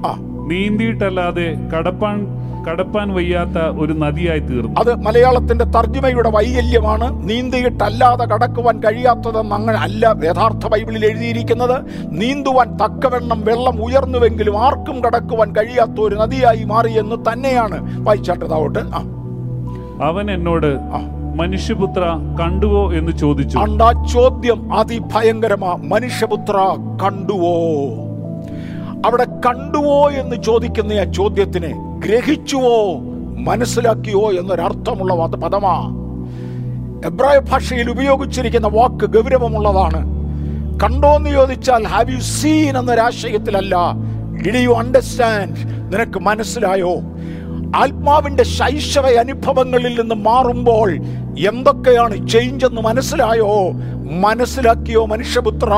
നീന്തിയിട്ടല്ലാതെ കടപ്പാൻ കടപ്പാൻ വയ്യാത്ത ഒരു നദിയായി തീർന്നു. അത് മലയാളത്തിന്റെ തർജമയുടെ വൈകല്യമാണ് നീന്തിയിട്ടല്ലാതെ കടക്കുവാൻ കഴിയാത്തതെന്ന് അങ്ങനെ അല്ല യഥാർത്ഥ ബൈബിളിൽ എഴുതിയിരിക്കുന്നത്. നീന്തുവാൻ തക്കവണ്ണം വെള്ളം ഉയർന്നുവെങ്കിലും ആർക്കും കടക്കുവാൻ കഴിയാത്ത ഒരു നദിയായി മാറിയെന്ന് തന്നെയാണ് വായിച്ചാട്ടതാവട്ടെ ആ. അവൻ എന്നോട് മനുഷ്യപുത്ര കണ്ടുവോ എന്ന് ചോദിച്ചു. ചോദ്യം അതിഭയങ്കരമാ. മനുഷ്യപുത്ര കണ്ടുവോ? അവിടെ കണ്ടുവോ എന്ന് ചോദിക്കുന്ന ആ ചോദ്യത്തിന് ഗ്രഹിച്ചുവോ മനസ്സിലാക്കിയോ എന്നൊരർത്ഥമുള്ള പദമാ. എബ്രായ ഭാഷയിൽ ഉപയോഗിച്ചിരിക്കുന്ന വാക്ക് ഗൗരവമുള്ളതാണ്. കണ്ടോന്ന് ചോദിച്ചാൽ ഹാവ് യു സീൻ എന്നൊരാശയത്തിലല്ല. ഡി യു അണ്ടർസ്റ്റാൻഡ് നിനക്ക് മനസ്സിലായോ? ആത്മാവിന്റെ ശൈശവ അനുഭവങ്ങളിൽ നിന്ന് മാറുമ്പോൾ എന്തൊക്കെയാണ് ചേഞ്ച് എന്ന് മനസ്സിലായോ? മനസ്സിലാക്കിയോ മനുഷ്യപുത്ര?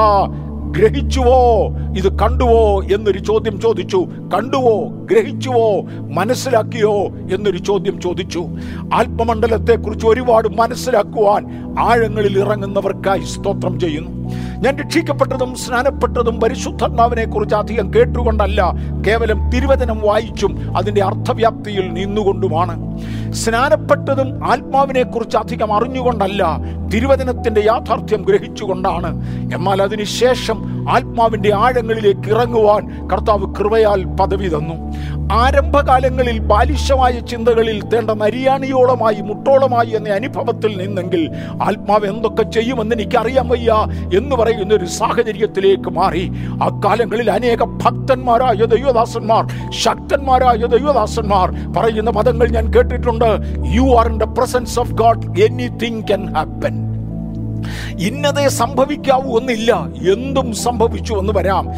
ഗ്രഹിച്ചുവോ? ഇത് കണ്ടുവോ എന്നൊരു ചോദ്യം ചോദിച്ചു. കണ്ടുവോ ഗ്രഹിച്ചുവോ മനസ്സിലാക്കിയോ എന്നൊരു ചോദ്യം ചോദിച്ചു. ആത്മമണ്ഡലത്തെ കുറിച്ച് ഒരുപാട് മനസ്സിലാക്കുവാൻ ആഴങ്ങളിൽ ഇറങ്ങുന്നവർക്കായി സ്തോത്രം ചെയ്യുന്നു. ഞാൻ രക്ഷിക്കപ്പെട്ടതും സ്നാനപ്പെട്ടതും പരിശുദ്ധാത്മാവിനെ കുറിച്ച് അധികം കേട്ടുകൊണ്ടല്ല കേവലം തിരുവചനം വായിച്ചും അതിന്റെ അർത്ഥവ്യാപ്തിയിൽ നിന്നുകൊണ്ടുമാണ്. സ്നാനപ്പെട്ടതും ആത്മാവിനെ കുറിച്ച് അധികം അറിഞ്ഞുകൊണ്ടല്ല തിരുവചനത്തിന്റെ യാഥാർത്ഥ്യം ഗ്രഹിച്ചുകൊണ്ടാണ്. എന്നാൽ അതിനുശേഷം ആത്മാവിന്റെ ആഴങ്ങളിലേക്ക് ഇറങ്ങുവാൻ കർത്താവ് കൃപയാൽ പദവി തന്നു. ആരംഭകാലങ്ങളിൽ ബാലിശമായ ചിന്തകളിൽ തേണ്ട നരിയാണിയോളമായി മുട്ടോളമായി എന്ന അനുഭവത്തിൽ നിന്നെങ്കിൽ ആത്മാവ് എന്തൊക്കെ ചെയ്യുമെന്ന് എനിക്കറിയാൻ വയ്യ എന്ന് പറയുന്ന ഒരു സാഹചര്യത്തിലേക്ക് മാറി. അക്കാലങ്ങളിൽ അനേക ഭക്തന്മാരായ ദൈവദാസന്മാർ ശക്തന്മാരായ ദൈവദാസന്മാർ പറയുന്ന പദങ്ങൾ ഞാൻ കേട്ടിട്ടുണ്ട്. You are in the presence of God anything can happen ഇന്നതേ സംഭവിക്കാവൂ ഒന്നില്ല എന്തും സംഭവിച്ചു എന്ന് വരാം.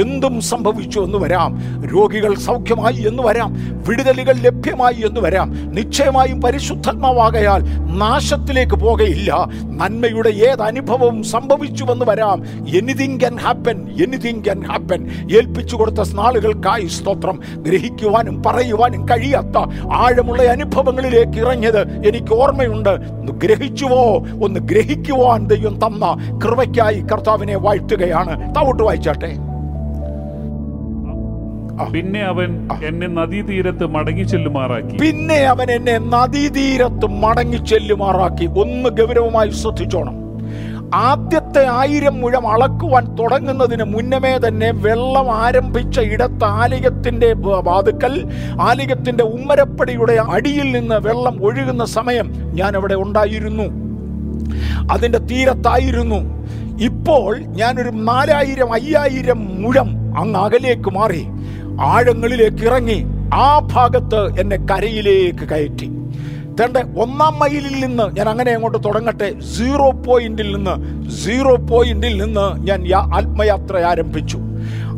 എന്തും സംഭവിച്ചു എന്ന് വരാം. രോഗികൾ സൗഖ്യമായി എന്ന് വരാം. വിടുതലുകൾ ലഭ്യമായി എന്ന് വരാം. നിശ്ചയമായും പരിശുദ്ധാത്മാവാകയാൽ നാശത്തിലേക്ക് പോകയില്ല. നന്മയുടെ ഏത് അനുഭവവും സംഭവിച്ചു എന്ന് വരാം. Anything can happen anything can happen ഏൽപ്പിച്ചു കൊടുത്ത നാളുകൾക്കായി സ്തോത്രം. ഗ്രഹിക്കുവാനും പറയുവാനും കഴിയാത്ത ആഴമുള്ള അനുഭവങ്ങളിലേക്ക് ഇറങ്ങിയത് എനിക്ക് ഓർമ്മയുണ്ട്. ഗ്രഹിച്ചുവോ? ഒന്ന് ഗ്രഹിക്കുവാൻ ദൈവം തന്ന കൃപയ്ക്കായി കർത്താവിനെ വാഴ്ത്തുകയാണ്. താവോട്ട് വായിച്ചാട്ടെ. പിന്നെ അവൻ എന്നെ നദീതീരത്ത് മടങ്ങി ചെല്ലുമാറാക്കി. പിന്നെ അവൻ എന്നെ നദീതീരത്ത് മടങ്ങി ചെല്ലുമാറാക്കി. ഒന്ന് ഗൗരവമായി ശ്രദ്ധിച്ചോണം. ആദ്യത്തെ ആയിരം മുഴം അളക്കുവാൻ തുടങ്ങുന്നതിന് മുന്നമേ തന്നെ വെള്ളം ആരംഭിച്ച ഇടത്ത് ആലയത്തിന്റെ വ- വാതുക്കൽ ആലയത്തിന്റെ ഉമ്മരപ്പടിയുടെ അടിയിൽ നിന്ന് വെള്ളം ഒഴുകുന്ന സമയം ഞാൻ അവിടെ ഉണ്ടായിരുന്നു. അതിന്റെ തീരത്തായിരുന്നു. ഇപ്പോൾ ഞാനൊരു നാലായിരം അയ്യായിരം മുഴം അങ്ങ് അകലേക്ക് മാറി ആഴങ്ങളിലേക്ക് ഇറങ്ങി ആ ഭാഗത്ത് എന്നെ കരയിലേക്ക് കയറ്റി. തന്റെ ഒന്നാം മൈലിൽ നിന്ന് ഞാൻ അങ്ങനെ അങ്ങോട്ട് തുടങ്ങട്ടെ സീറോ പോയിന്റിൽ നിന്ന് സീറോ പോയിന്റിൽ നിന്ന് ഞാൻ ആത്മയാത്ര ആരംഭിച്ചു.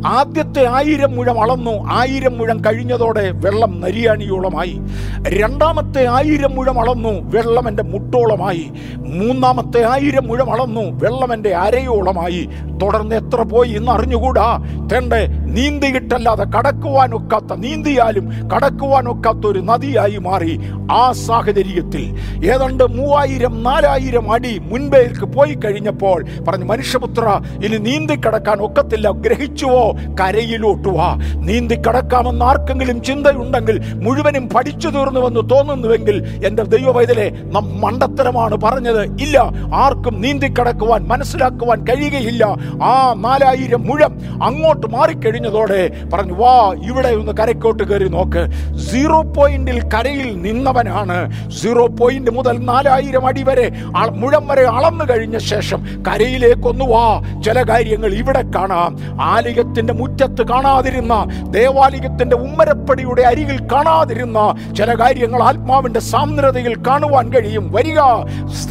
ആദ്യത്തെ ആയിരം മുഴം അളന്നു ആയിരം മുഴം കഴിഞ്ഞതോടെ വെള്ളം നരിയാണിയോളമായി. രണ്ടാമത്തെ ആയിരം മുഴം അളന്നു വെള്ളം എന്റെ മുട്ടോളമായി. മൂന്നാമത്തെ ആയിരം മുഴം അളന്നു വെള്ളം എന്റെ അരയോളമായി. തുടർന്ന് എത്ര പോയി എന്ന് അറിഞ്ഞുകൂടാ. തെണ്ടെ നീന്തിയിട്ടല്ലാതെ കടക്കുവാൻ കടക്കുവാനൊക്കാത്ത നീന്തിയാലും കടക്കുവാനൊക്കാത്ത ഒരു നദിയായി മാറി ആ സാഹചര്യത്തിൽ. ഏതാണ്ട് മൂവായിരം നാലായിരം അടി മുൻപേക്ക് പോയി കഴിഞ്ഞപ്പോൾ പറഞ്ഞു മനുഷ്യപുത്ര ഇനി നീന്തി കടക്കാൻ ഒക്കത്തില്ല. ഗ്രഹിച്ചുവോ? കരയിലോട്ട് വാ. നീന്തി കടക്കാമെന്ന് ആർക്കെങ്കിലും ചിന്തയുണ്ടെങ്കിൽ മുഴുവനും പഠിച്ചു തീർന്നുവെന്ന് തോന്നുന്നുവെങ്കിൽ എന്റെ ദൈവവൈതലെ നാം മണ്ടത്തരമാണ് പറഞ്ഞത്. ഇല്ല ആർക്കും നീന്തി കടക്കുവാൻ മനസ്സിലാക്കുവാൻ കഴിയുകയില്ല. ആ നാലായിരം മുഴം അങ്ങോട്ട് മാറിക്കഴിഞ്ഞ പറഞ്ഞതോടെ പറഞ്ഞു വാ ഇവിടെ ഒന്ന് കരയ്ക്കോട്ട് കയറി നോക്ക്. സീറോ പോയിന്റിൽ കരയിൽ നിന്നവനാണ്. സീറോ പോയിന്റ് മുതൽ നാലായിരം അടി വരെ മുഴം വരെ അളന്നു കഴിഞ്ഞ ശേഷം കരയിലേക്കൊന്നു വാ. ചില കാര്യങ്ങൾ ഇവിടെ കാണാം. ആലയത്തിന്റെ മുറ്റത്ത് കാണാതിരുന്ന ദേവാലയത്തിന്റെ ഉമ്മരപ്പടിയുടെ അരികിൽ കാണാതിരുന്ന ചില കാര്യങ്ങൾ ആത്മാവിന്റെ സാന്ദ്രതയിൽ കാണുവാൻ കഴിയും. വരിക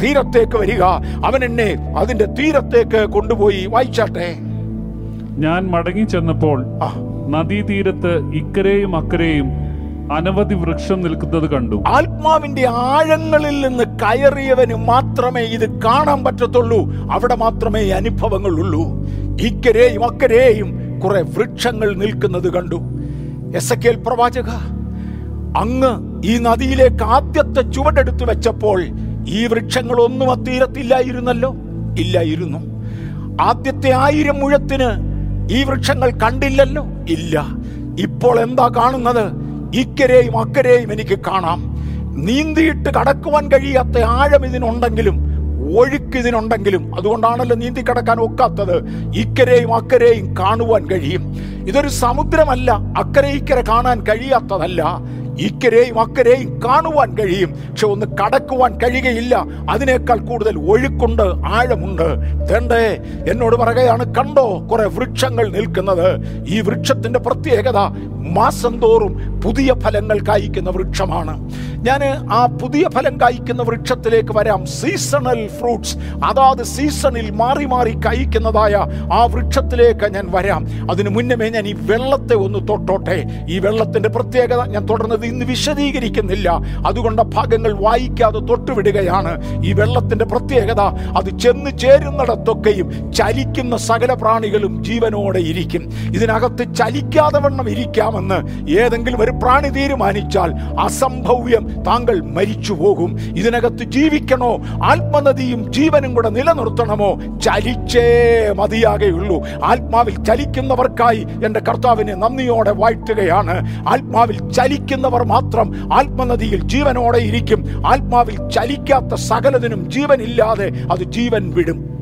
തീരത്തേക്ക് വരിക. അവൻ എന്നെ അതിന്റെ തീരത്തേക്ക് കൊണ്ടുപോയി വായിച്ചാട്ടെ? ഞാൻ മടങ്ങി ചെന്നപ്പോൾ നദീതീരത്ത് ഇക്കരെയും അക്കരെയും അനവധി വൃക്ഷം നിൽക്കുന്നത് കണ്ടു. ആത്മാവിന്റെ ആഴങ്ങളിൽ നിന്ന് കയറിയവന് മാത്രമേ ഇത് കാണാൻ പറ്റത്തുള്ളൂ. അവിടെ മാത്രമേ അനുഭവങ്ങൾ ഉള്ളൂ ഇക്കരെയും അക്കരെയും കുറെ വൃക്ഷങ്ങൾ നിൽക്കുന്നത് കണ്ടു. എസ് പ്രവാചക അങ്ങ് ഈ നദിയിലേക്ക് ആദ്യത്തെ ചുവടെടുത്തു വെച്ചപ്പോൾ ഈ വൃക്ഷങ്ങളൊന്നും ആ തീരത്തില്ലായിരുന്നല്ലോ? ഇല്ലായിരുന്നു. ആദ്യത്തെ ആയിരം മുഴത്തിന് ഈ വൃക്ഷങ്ങൾ കണ്ടില്ലല്ലോ. ഇല്ല. ഇപ്പോൾ എന്താ കാണുന്നത്? ഇക്കരെയും അക്കരെയും എനിക്ക് കാണാം. നീന്തിയിട്ട് കടക്കുവാൻ കഴിയാത്ത ആഴം ഇതിനുണ്ടെങ്കിലും ഒഴുക്ക് ഇതിനുണ്ടെങ്കിലും അതുകൊണ്ടാണല്ലോ നീന്തി കടക്കാൻ ഒക്കാത്തത്. ഇക്കരെയും അക്കരെയും കാണുവാൻ കഴിയും. ഇതൊരു സമുദ്രമല്ല അക്കരെ ഇക്കരെ കാണാൻ കഴിയാത്തതല്ല. ഇക്കരെയും അക്കരെയും കാണുവാൻ കഴിയും. പക്ഷെ ഒന്ന് കടക്കുവാൻ കഴിയുകയില്ല. അതിനേക്കാൾ കൂടുതൽ ഒഴുക്കുണ്ട് ആഴമുണ്ട്. തേണ്ടേ എന്നോട് പറയുകയാണ് കണ്ടോ കുറെ വൃക്ഷങ്ങൾ നിൽക്കുന്നത്. ഈ വൃക്ഷത്തിന്റെ പ്രത്യേകത മാസം തോറും പുതിയ ഫലങ്ങൾ കായ്ക്കുന്ന വൃക്ഷമാണ്. ഞാൻ ആ പുതിയ ഫലം കായ്ക്കുന്ന വൃക്ഷത്തിലേക്ക് വരാം. സീസണൽ ഫ്രൂട്ട്സ് അതാത് സീസണിൽ മാറി മാറി കായ്ക്കുന്നതായ ആ വൃക്ഷത്തിലേക്ക് ഞാൻ വരാം. അതിനു മുന്നമേ ഞാൻ ഈ വെള്ളത്തെ ഒന്ന് തൊട്ടോട്ടെ. ഈ വെള്ളത്തിന്റെ പ്രത്യേകത ഞാൻ തുടർന്നത് ഇന്ന് വിശദീകരിക്കുന്നില്ല. അതുകൊണ്ട് ഭാഗങ്ങൾ വായിക്കാതെ തൊട്ടുവിടുകയാണ്. ഈ വെള്ളത്തിന്റെ പ്രത്യേകത അത് ചെന്ന് ചേരുന്നിടത്തൊക്കെയും ചലിക്കുന്ന സകല പ്രാണികളും ജീവനോടെ ഇരിക്കും. ഇതിനകത്ത് ചലിക്കാതെ വണ്ണം ഇരിക്കാമെന്ന് ഏതെങ്കിലും ഒരു പ്രാണി തീരുമാനിച്ചാൽ അസംഭവ്യം താങ്കൾ മരിച്ചു പോകും. ഇതിനകത്ത് ജീവിക്കണോ? ആത്മനദിയും ജീവനും കൂടെ നിലനിർത്തണമോ? ചലിച്ചേ മതിയാകെയുള്ളൂ. ആത്മാവിൽ ചലിക്കുന്നവർക്കായി എന്റെ കർത്താവിനെ നന്ദിയോടെ വാഴ്ത്തുകയാണ്. ആത്മാവിൽ ചലിക്കുന്നവർ മാത്രം ആത്മനദിയിൽ ജീവനോടെ ഇരിക്കും. ആത്മാവിൽ ചലിക്കാത്ത സകലതിനും ജീവനില്ലാതെ അത് ജീവൻ വിടും.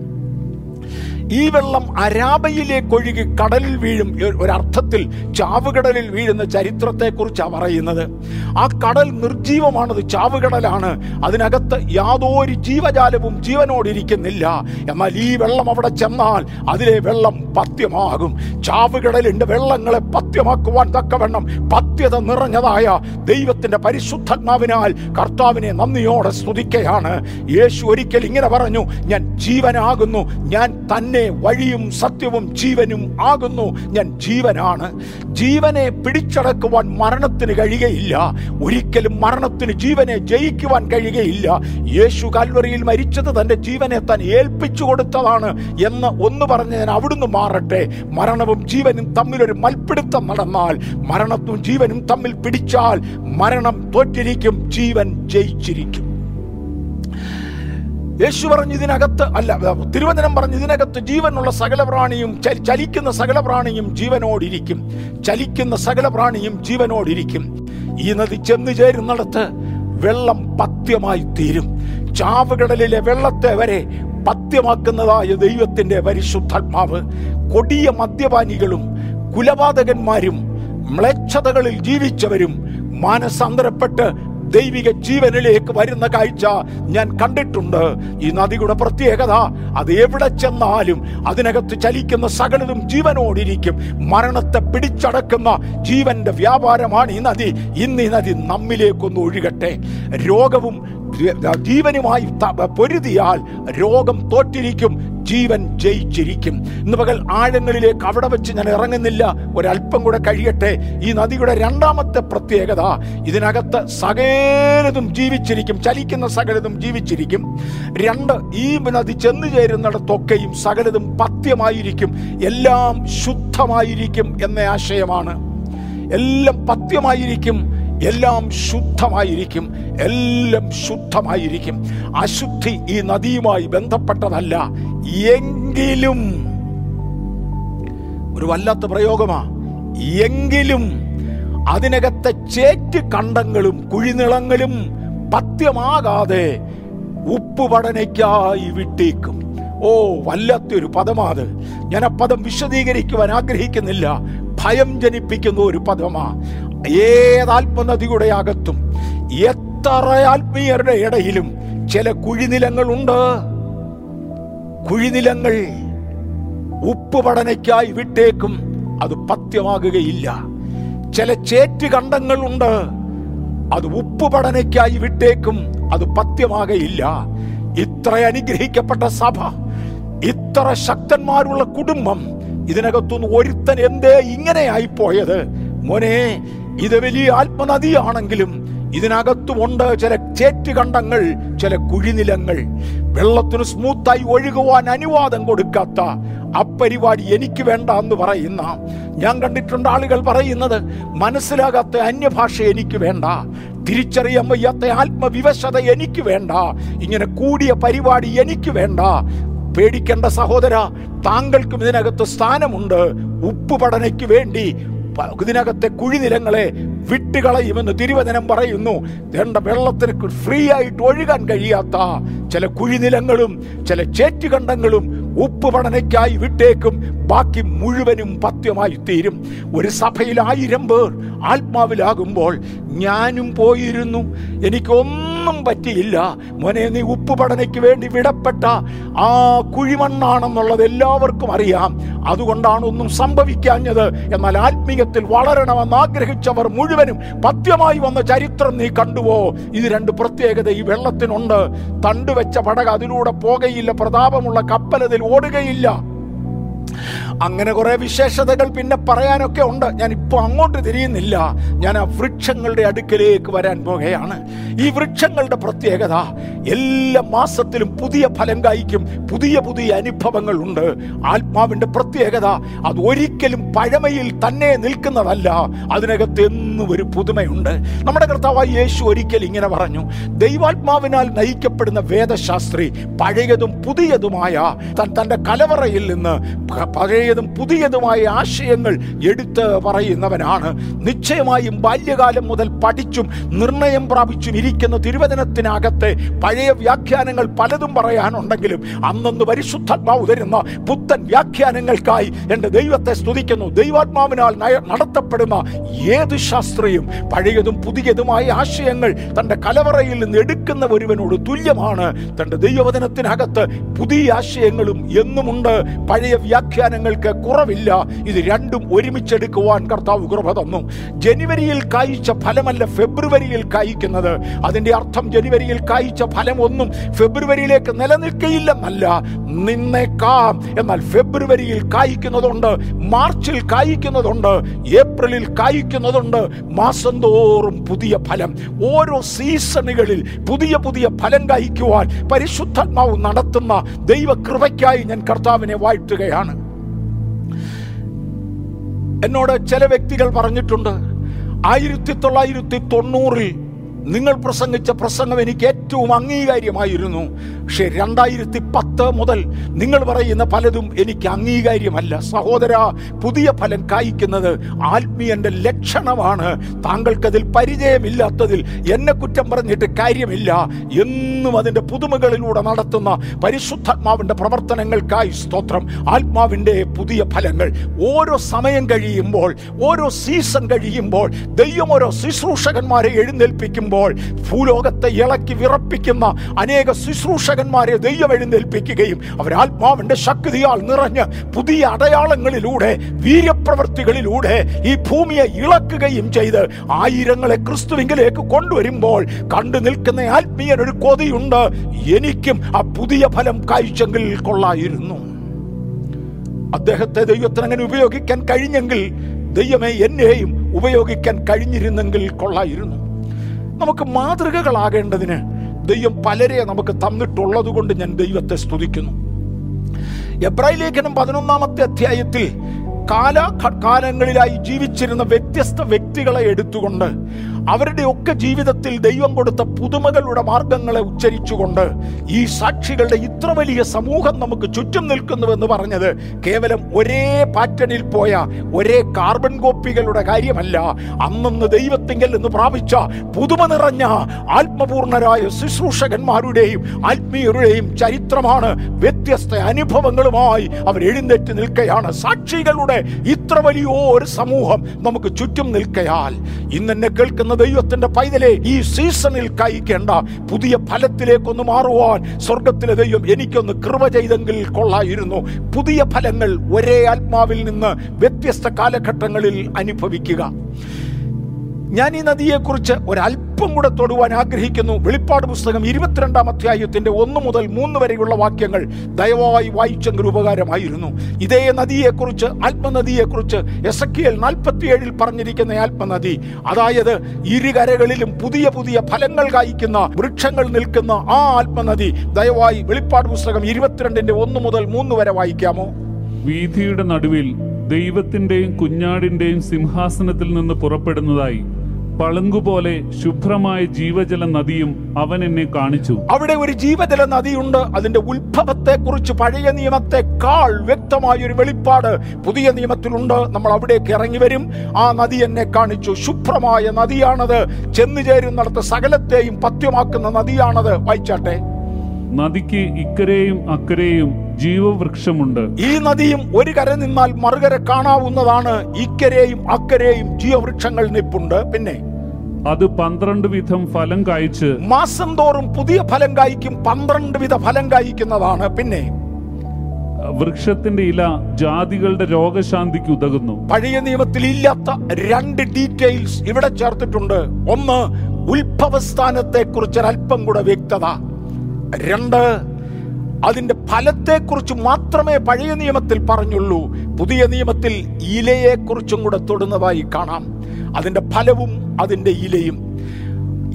ഈ വെള്ളം അരാബയിലേക്ക് ഒഴുകി കടലിൽ വീഴും ഒരർത്ഥത്തിൽ ചാവുകടലിൽ വീഴുന്ന ചരിത്രത്തെ കുറിച്ചാണ് പറയുന്നത്. ആ കടൽ നിർജീവമാണത് ചാവുകടലാണ്. അതിനകത്ത് യാതൊരു ജീവജാലവും ജീവനോടിരിക്കുന്നില്ല. എന്നാൽ ഈ വെള്ളം അവിടെ ചെന്നാൽ അതിലെ വെള്ളം പത്യമാകും. ചാവുകടലിന്റെ വെള്ളങ്ങളെ പത്യമാക്കുവാൻ തക്കവണ്ണം പത്യത നിറഞ്ഞതായ ദൈവത്തിന്റെ പരിശുദ്ധാത്മാവിനാൽ കർത്താവിനെ നന്ദിയോടെ സ്തുതിക്കുകയാണ് യേശു ഒരിക്കൽ ഇങ്ങനെ പറഞ്ഞു ഞാൻ ജീവനാകുന്നു ഞാൻ തന്നെ വഴിയും സത്യവും ജീവനും ആകുന്നു. ഞാൻ ജീവനാണ്. ജീവനെ പിടിച്ചടക്കുവാൻ മരണത്തിന് കഴിയുകയില്ല. ഒരിക്കലും മരണത്തിന് ജീവനെ ജയിക്കുവാൻ കഴിയുകയില്ല. യേശു കാൽവറിയിൽ മരിച്ചത് തന്റെ ജീവനെ താൻ ഏൽപ്പിച്ചു കൊടുത്തതാണ് എന്ന് ഒന്ന് പറഞ്ഞ് ഞാൻ അവിടുന്ന് മാറട്ടെ. മരണവും ജീവനും തമ്മിലൊരു മൽപ്പിടുത്തം നടന്നാൽ മരണത്തും ജീവനും തമ്മിൽ പിടിച്ചാൽ മരണം തോറ്റിരിക്കും ജീവൻ ജയിച്ചിരിക്കും. യേശു പറഞ്ഞു ഇതിനകത്ത് അല്ല തിരുവചനം പറഞ്ഞു ഇതിനകത്ത് ജീവനുള്ള സകല പ്രാണിയും ചലിക്കുന്ന സകല പ്രാണിയും ജീവനോടിരിക്കും. ചലിക്കുന്ന സകല പ്രാണിയും ജീവനോടിരിക്കും. ഈ നദി ചെന്നു ചേരുന്നിടത്ത് വെള്ളം പത്യമായി തീരും. ചാവുകടലിലെ വെള്ളത്തെ വരെ പത്യമാക്കുന്നതായ ദൈവത്തിന്റെ പരിശുദ്ധാത്മാവ് കൊടിയ മദ്യപാനികളും കുലപാതകന്മാരും മ്ലേച്ഛതകളിൽ ജീവിച്ചവരും മാനസാന്തരപ്പെട്ട് ദൈവിക ജീവനിലേക്ക് വരുന്ന കാഴ്ച ഞാൻ കണ്ടിട്ടുണ്ട്. ഈ നദിയുടെ പ്രത്യേകത അത് എവിടെ ചെന്നാലും അതിനകത്ത് ചലിക്കുന്ന സകലതും ജീവനോടിരിക്കും. മരണത്തെ പിടിച്ചടക്കുന്ന ജീവന്റെ വ്യാപാരമാണ് ഈ നദി. ഇന്ന് ഈ നദി നമ്മിലേക്കൊന്ന് ഒഴുകട്ടെ. രോഗവും ജീവനുമായി പൊരുതിയാൽ രോഗം തോറ്റിരിക്കും. ജീവൻ ജയിച്ചിരിക്കും. ഇന്ന് പകൽ ആഴങ്ങളിലേക്ക് അവിടെ വെച്ച് ഞാൻ ഇറങ്ങുന്നില്ല. ഒരല്പം കൂടെ കഴിയട്ടെ. ഈ നദിയുടെ രണ്ടാമത്തെ പ്രത്യേകത ഇതിനകത്ത് സകലതും ജീവിച്ചിരിക്കും. ചലിക്കുന്ന സകലതും ജീവിച്ചിരിക്കും. രണ്ട് ഈ നദി ചെന്നു ചേരുന്നിടത്തൊക്കെയും സകലതും പത്യമായിരിക്കും. എല്ലാം ശുദ്ധമായിരിക്കും എന്ന ആശയമാണ്. എല്ലാം പത്യമായിരിക്കും. എല്ലാം ശുദ്ധമായിരിക്കും എല്ലാം ശുദ്ധമായിരിക്കും. അശുദ്ധി ഈ നദിയുമായി ബന്ധപ്പെട്ടതല്ല. എങ്കിലും ഒരു വല്ലാത്ത പ്രയോഗമാ. എങ്കിലും അതിനകത്തെ ചേറ്റ് കണ്ടങ്ങളും കുഴിനിളങ്ങളും പത്യമാകാതെ ഉപ്പുപടനയ്ക്കായി വിട്ടേക്കും. ഓ വല്ലാത്തൊരു പദമാത്. ഞാൻ ആ പദം വിശദീകരിക്കുവാൻ ആഗ്രഹിക്കുന്നില്ല. ഭയം ജനിപ്പിക്കുന്ന ഒരു പദമാ. ഏതാത്മനദിയുടെ അകത്തും എത്ര ആത്മീയരുടെ ഇടയിലും ചില കുഴിനിലങ്ങളുണ്ട്. കുഴിനിലങ്ങൾ ഉപ്പ് പഠനയ്ക്കായി വിട്ടേക്കും അത് പത്യമാകുകയില്ല. ചില ചേറ്റ് കണ്ടങ്ങളുണ്ട് അത് ഉപ്പ് പഠനയ്ക്കായി വിട്ടേക്കും അത് പത്യമാകയില്ല ഇത്ര അനുഗ്രഹിക്കപ്പെട്ട സഭ ഇത്ര ശക്തന്മാരുള്ള കുടുംബം ഇതിനകത്തുനിന്ന് ഒരുത്തൻ എന്തേ ഇങ്ങനെയായി പോയത് മോനെ ഇത് വലിയ ആത്മനദിയാണെങ്കിലും ഇതിനകത്തുമുണ്ട് ചില ചേറ്റുകണ്ടങ്ങൾ ചില കുഴിനിലങ്ങൾ. വെള്ളത്തിന് സ്മൂത്തായി ഒഴുകുവാൻ അനുവാദം കൊടുക്കാത്ത അപ്പരിപാടി എനിക്ക് വേണ്ട എന്ന് പറയുന്ന ഞാൻ കണ്ടിട്ടുണ്ട് ആളുകൾ പറയുന്നത് മനസ്സിലാകാത്ത അന്യഭാഷ എനിക്ക് വേണ്ട തിരിച്ചറിയാൻ വയ്യാത്ത ആത്മവിവശത എനിക്ക് വേണ്ട ഇങ്ങനെ കൂടിയ പരിപാടി എനിക്ക് വേണ്ട. പേടിക്കേണ്ട സഹോദര താങ്കൾക്കും ഇതിനകത്ത് സ്ഥാനമുണ്ട്. ഉപ്പ് പഠനയ്ക്ക് വേണ്ടി ഇതിനകത്തെ കുഴിനിലങ്ങളെ വിട്ടുകളയുമെന്ന് തിരുവചനം പറയുന്നു. വേണ്ട വെള്ളത്തിന് ഫ്രീ ആയിട്ട് ഒഴുകാൻ കഴിയാത്ത ചില കുഴിനിലങ്ങളും ചില ചേറ്റുകണ്ടങ്ങളും ഉപ്പ് പഠനയ്ക്കായി വിട്ടേക്കും. ബാക്കി മുഴുവനും പത്യമായി തീരും. ഒരു സഭയിൽ ആയിരം പേർ ആത്മാവിലാകുമ്പോൾ ഞാനും പോയിരുന്നു. എനിക്കൊന്നും പറ്റിയില്ല. മോനെ നീ ഉപ്പ് പഠനയ്ക്ക് വേണ്ടി വിടപ്പെട്ട ആ കുഴിമണ്ണാണെന്നുള്ളത് എല്ലാവർക്കും അറിയാം. അതുകൊണ്ടാണ് ഒന്നും സംഭവിക്കാഞ്ഞത്. എന്നാൽ ആത്മീയത്തിൽ വളരണമെന്ന് ആഗ്രഹിച്ചവർ മുഴുവനും പത്യമായി വന്ന ചരിത്രം നീ കണ്ടുവോ? ഇത് രണ്ട് പ്രത്യേകത ഈ വെള്ളത്തിനുണ്ട്. തണ്ടുവെച്ച പടക അതിലൂടെ പോകയില്ല. പ്രതാപമുള്ള കപ്പലതിൽ ഓടുകയില്ല. അങ്ങനെ കുറെ വിശേഷതകൾ പിന്നെ പറയാനൊക്കെ ഉണ്ട്. ഞാൻ ഇപ്പോൾ അങ്ങോട്ട് തിരിയുന്നില്ല. ഞാൻ ആ വൃക്ഷങ്ങളുടെ അടുക്കലേക്ക് വരാൻ പോകുകയാണ് ഈ വൃക്ഷങ്ങളുടെ പ്രത്യേകത എല്ലാ മാസത്തിലും പുതിയ ഫലം കായ്ക്കും. പുതിയ പുതിയ അനുഭവങ്ങൾ ഉണ്ട്. ആത്മാവിന്റെ പ്രത്യേകത അത് ഒരിക്കലും പഴമയിൽ തന്നെ നിൽക്കുന്നതല്ല. അതിനകത്ത് എന്നും ഒരു പുതുമയുണ്ട്. നമ്മുടെ കർത്താവായ യേശു ഒരിക്കൽ ഇങ്ങനെ പറഞ്ഞു. ദൈവാത്മാവിനാൽ നയിക്കപ്പെടുന്ന വേദശാസ്ത്രി പഴയതും പുതിയതുമായ തൻ തന്റെ കലവറയിൽ നിന്ന് പ- പഴയതും പുതിയതുമായ ആശയങ്ങൾ എടുത്ത് പറയുന്നവനാണ്. നിശ്ചയമായും ബാല്യകാലം മുതൽ പഠിച്ചും നിർണയം പ്രാപിച്ചും ഇരിക്കുന്ന തിരുവചനത്തിനകത്തെ പഴയ വ്യാഖ്യാനങ്ങൾ പലതും പറയാനുണ്ടെങ്കിലും അന്നൊന്ന് പരിശുദ്ധാത്മാവ് തരുന്ന പുത്തൻ വ്യാഖ്യാനങ്ങൾക്കായി എന്റെ ദൈവത്തെ സ്തുതിക്കുന്നു. ദൈവാത്മാവിനാൽ നടത്തപ്പെടുന്ന ഏത് ശാസ്ത്രിയും പഴയതും പുതിയതുമായ ആശയങ്ങൾ തന്റെ കലവറയിൽ നിന്ന് എടുക്കുന്ന ഒരുവനോട് തുല്യമാണ്. തന്റെ ദൈവവചനത്തിനകത്ത് പുതിയ ആശയങ്ങളും എന്നുമുണ്ട്. പഴയ വ്യാഖ്യാനങ്ങൾക്ക് കുറവില്ല. ഇത് രണ്ടും ഒരുമിച്ചെടുക്കുവാൻ കർത്താവ് കൃപ തന്നു. ജനുവരിയിൽ കായ്ച്ച ഫലമല്ല ഫെബ്രുവരിയിൽ കായ്ക്കുന്നത്. അതിന്റെ അർത്ഥം ജനുവരിയിൽ കായ്ച്ച ഫലം ഒന്നും ഫെബ്രുവരിയിലേക്ക് നിലനിൽക്കയില്ലെന്നല്ല. നിന്നേക്കാം. എന്നാൽ ഫെബ്രുവരിയിൽ കായ്ക്കുന്നതുണ്ട് മാർച്ചിൽ കായ്ക്കുന്നതുണ്ട് ഏപ്രിലിൽ കായ്ക്കുന്നതുണ്ട്. മാസം തോറും പുതിയ ഫലം. ഓരോ സീസണുകളിൽ പുതിയ പുതിയ ഫലം കായ്ക്കുവാൻ പരിശുദ്ധാത്മാവ് നടത്തുന്ന ദൈവകൃപയ്ക്കായി ഞാൻ കർത്താവിനെ വാഴ്ത്തുകയാണ്. എന്നോട് ചില വ്യക്തികൾ പറഞ്ഞിട്ടുണ്ട് ആയിരത്തി തൊള്ളായിരത്തി തൊണ്ണൂറിൽ നിങ്ങൾ പ്രസംഗിച്ച പ്രസംഗം എനിക്ക് ഏറ്റവും അംഗീകാര്യമായിരുന്നു. പക്ഷേ രണ്ടായിരത്തി പത്ത് മുതൽ നിങ്ങൾ പറയുന്ന പലതും എനിക്ക് അംഗീകാര്യമല്ല. സഹോദര പുതിയ ഫലം കായ്ക്കുന്നത് ആത്മീയന്റെ ലക്ഷണമാണ്. താങ്കൾക്കതിൽ പരിചയമില്ലാത്തതിൽ എന്നെ കുറ്റം പറഞ്ഞിട്ട് കാര്യമില്ല. എന്നും അതിന്റെ പുതുമകളിലൂടെ നടത്തുന്ന പരിശുദ്ധാത്മാവിന്റെ പ്രവർത്തനങ്ങൾക്കായി സ്തോത്രം. ആത്മാവിന്റെ പുതിയ ഫലങ്ങൾ ഓരോ സമയം കഴിയുമ്പോൾ ഓരോ സീസൺ കഴിയുമ്പോൾ ദൈവം ഓരോ ശുശ്രൂഷകന്മാരെ എഴുന്നേൽപ്പിക്കുമ്പോൾ ഭൂലോകത്തെ ഇളക്കി വിറപ്പിക്കുന്ന അനേക ശുശ്രൂഷകന്മാരെ ദൈവം എഴുന്നേൽപ്പിക്കുകയും അവർ ആത്മാവിന്റെ ശക്തിയാൽ നിറഞ്ഞ് പുതിയ അടയാളങ്ങളിലൂടെ വീര്യപ്രവൃത്തികളിലൂടെ ഈ ഭൂമിയെ ഇളക്കുകയും ചെയ്ത് ആയിരങ്ങളെ ക്രിസ്തുവിങ്കിലേക്ക് കൊണ്ടുവരുമ്പോൾ കണ്ടു നിൽക്കുന്ന ആത്മീയനൊരു കൊതിയുണ്ട്. എനിക്കും ആ പുതിയ ഫലം കാഴ്ചെങ്കിൽ കൊള്ളായിരുന്നു. അദ്ദേഹത്തെ ദൈവത്തിന് അങ്ങനെ ഉപയോഗിക്കാൻ കഴിഞ്ഞെങ്കിൽ ദൈവമേ എന്നെയും ഉപയോഗിക്കാൻ കഴിഞ്ഞിരുന്നെങ്കിൽ കൊള്ളായിരുന്നു. നമുക്ക് മാതൃകകളാകേണ്ടതിന് ദൈവം പലരെ നമുക്ക് തന്നിട്ടുള്ളത് കൊണ്ട് ഞാൻ ദൈവത്തെ സ്തുതിക്കുന്നു. എബ്രായ ലേഖനം പതിനൊന്നാമത്തെ അധ്യായത്തിൽ കാലാ കാലങ്ങളിലായി ജീവിച്ചിരുന്ന വ്യത്യസ്ത വ്യക്തികളെ എടുത്തുകൊണ്ട് അവരുടെ ഒക്കെ ജീവിതത്തിൽ ദൈവം കൊടുത്ത പുതുമകളുടെ മാർഗങ്ങളെ ഉച്ചരിച്ചുകൊണ്ട് ഈ സാക്ഷികളുടെ ഇത്ര വലിയ സമൂഹം നമുക്ക് ചുറ്റും നിൽക്കുന്നുവെന്ന് പറഞ്ഞത് കേവലം ഒരേ പാറ്റേണിൽ പോയ ഒരേ കാർബൺ കോപ്പികളുടെ കാര്യമല്ല. അന്നന്ന് ദൈവത്തിങ്കൽ നിന്ന് പ്രാപിച്ച പുതുമ നിറഞ്ഞ ആത്മപൂർണരായ ശുശ്രൂഷകന്മാരുടെയും ആത്മീയരുടെയും ചരിത്രമാണ് വ്യത്യസ്ത അനുഭവങ്ങളുമായി അവർ എഴുന്നേറ്റ് നിൽക്കുകയാണ് സാക്ഷികളുടെ ഇത്ര വലിയ ഒരു സമൂഹം നമുക്ക് ചുറ്റും നിൽക്കയാൽ ഇന്നെന്നെ കേൾക്കുന്ന ദൈവത്തിന്റെ പൈതലെ ഈ സീസണിൽ കഴിക്കേണ്ട പുതിയ ഫലത്തിലേക്കൊന്ന് മാറുവാൻ സ്വർഗത്തിലെ ദൈവം എനിക്കൊന്ന് കൃപ ചെയ്തെങ്കിൽ കൊള്ളായിരുന്നു. പുതിയ ഫലങ്ങൾ ഒരേ ആത്മാവിൽ നിന്ന് വ്യത്യസ്ത കാലഘട്ടങ്ങളിൽ അനുഭവിക്കുക. ഞാൻ ഈ നദിയെക്കുറിച്ച് ഒരല്പം കൂടെ തൊടുവാൻ ആഗ്രഹിക്കുന്നു. വെളിപ്പാട് പുസ്തകം ഇരുപത്തിരണ്ടാം അധ്യായത്തിന്റെ ഒന്ന് മുതൽ മൂന്ന് വരെയുള്ള വാക്യങ്ങൾ ദയവായി വായിച്ചെങ്കിൽ ഉപകാരമായിരുന്നു. ഇതേ നദിയെക്കുറിച്ച് ആത്മനദിയെക്കുറിച്ച് എസ് എൽ നാൽപ്പത്തിയേഴിൽ പറഞ്ഞിരിക്കുന്ന ആത്മനദി അതായത് ഇരുകരകളിലും പുതിയ പുതിയ ഫലങ്ങൾ കായ്ക്കുന്ന വൃക്ഷങ്ങൾ നിൽക്കുന്ന ആ ആത്മനദി ദയവായി വെളിപ്പാട് പുസ്തകം ഇരുപത്തിരണ്ടിന്റെ ഒന്ന് മുതൽ മൂന്ന് വരെ വായിക്കാമോ? വീഥിയുടെ നടുവിൽ ദൈവത്തിന്റെയും കുഞ്ഞാടിന്റെയും സിംഹാസനത്തിൽ നിന്ന് പുറപ്പെടുന്നതായി പളുങ്കുപോലെ ശുഭ്രമായ ജീവജല നദിയും അവൻ എന്നെ കാണിച്ചു. അവിടെ ഒരു ജീവജല നദിയുണ്ട്. അതിന്റെ ഉത്ഭവത്തെ കുറിച്ച് പഴയ നിയമത്തെക്കാൾ വ്യക്തമായ ഒരു വെളിപ്പാട് പുതിയ നിയമത്തിലുണ്ട്. നമ്മൾ അവിടേക്ക് ഇറങ്ങി വരും. ആ നദി എന്നെ കാണിച്ചു. ശുഭ്രമായ നദിയാണത്. ചെന്നു ചേരുന്നിടത്ത് സകലത്തെയും പത്യമാക്കുന്ന നദിയാണത്. വായിച്ചാട്ടെ. നദിക്ക് ഇക്കരെയും അക്കരെയും ജീവവൃക്ഷമുണ്ട്. ഈ നദിയും ഒരു കര നിന്നാൽ മറുകര കാണാവുന്നതാണ്. ഇക്കരെയും അക്കരെയും ജീവവൃക്ഷങ്ങൾ നിപ്പുണ്ട്. പിന്നെ അത് പന്ത്രണ്ട് വിധം ഫലം കായ്ച്ച് മാസം തോറും പുതിയ ഫലം കായ്ക്കും. പന്ത്രണ്ട് വിധ ഫലം കായ്ക്കുന്നതാണ്. പിന്നെ വൃക്ഷത്തിന്റെ ഇല ജാതികളുടെ രോഗശാന്തിക്ക് ഉതകുന്നു. പഴയ നിയമത്തിൽ ഇല്ലാത്ത രണ്ട് ഡീറ്റെയിൽസ് ഇവിടെ ചേർത്തിട്ടുണ്ട്. ഒന്ന് ഉത്ഭവസ്ഥാനത്തെ കുറിച്ച് അല്പം കൂടെ വ്യക്തത. രണ്ട് അതിന്റെ ഫലത്തെക്കുറിച്ച് മാത്രമേ പഴയ നിയമത്തിൽ പറഞ്ഞുള്ളൂ. പുതിയ നിയമത്തിൽ ഇലയെക്കുറിച്ചും കൂടെ തൊടുന്നതായി കാണാം. അതിന്റെ ഫലവും അതിന്റെ ഇലയും.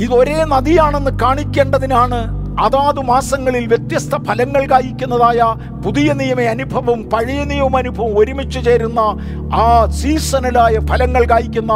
ഇത് ഒരേ നദിയാണെന്ന് കാണിക്കേണ്ടതിനാണ് അതാത് മാസങ്ങളിൽ വ്യത്യസ്ത ഫലങ്ങൾ കായ്ക്കുന്നതായ പുതിയ നിയമ അനുഭവവും പഴയ നിയമ അനുഭവവും ഒരുമിച്ച് ചേരുന്ന ആ സീസണലായ ഫലങ്ങൾ കായ്ക്കുന്ന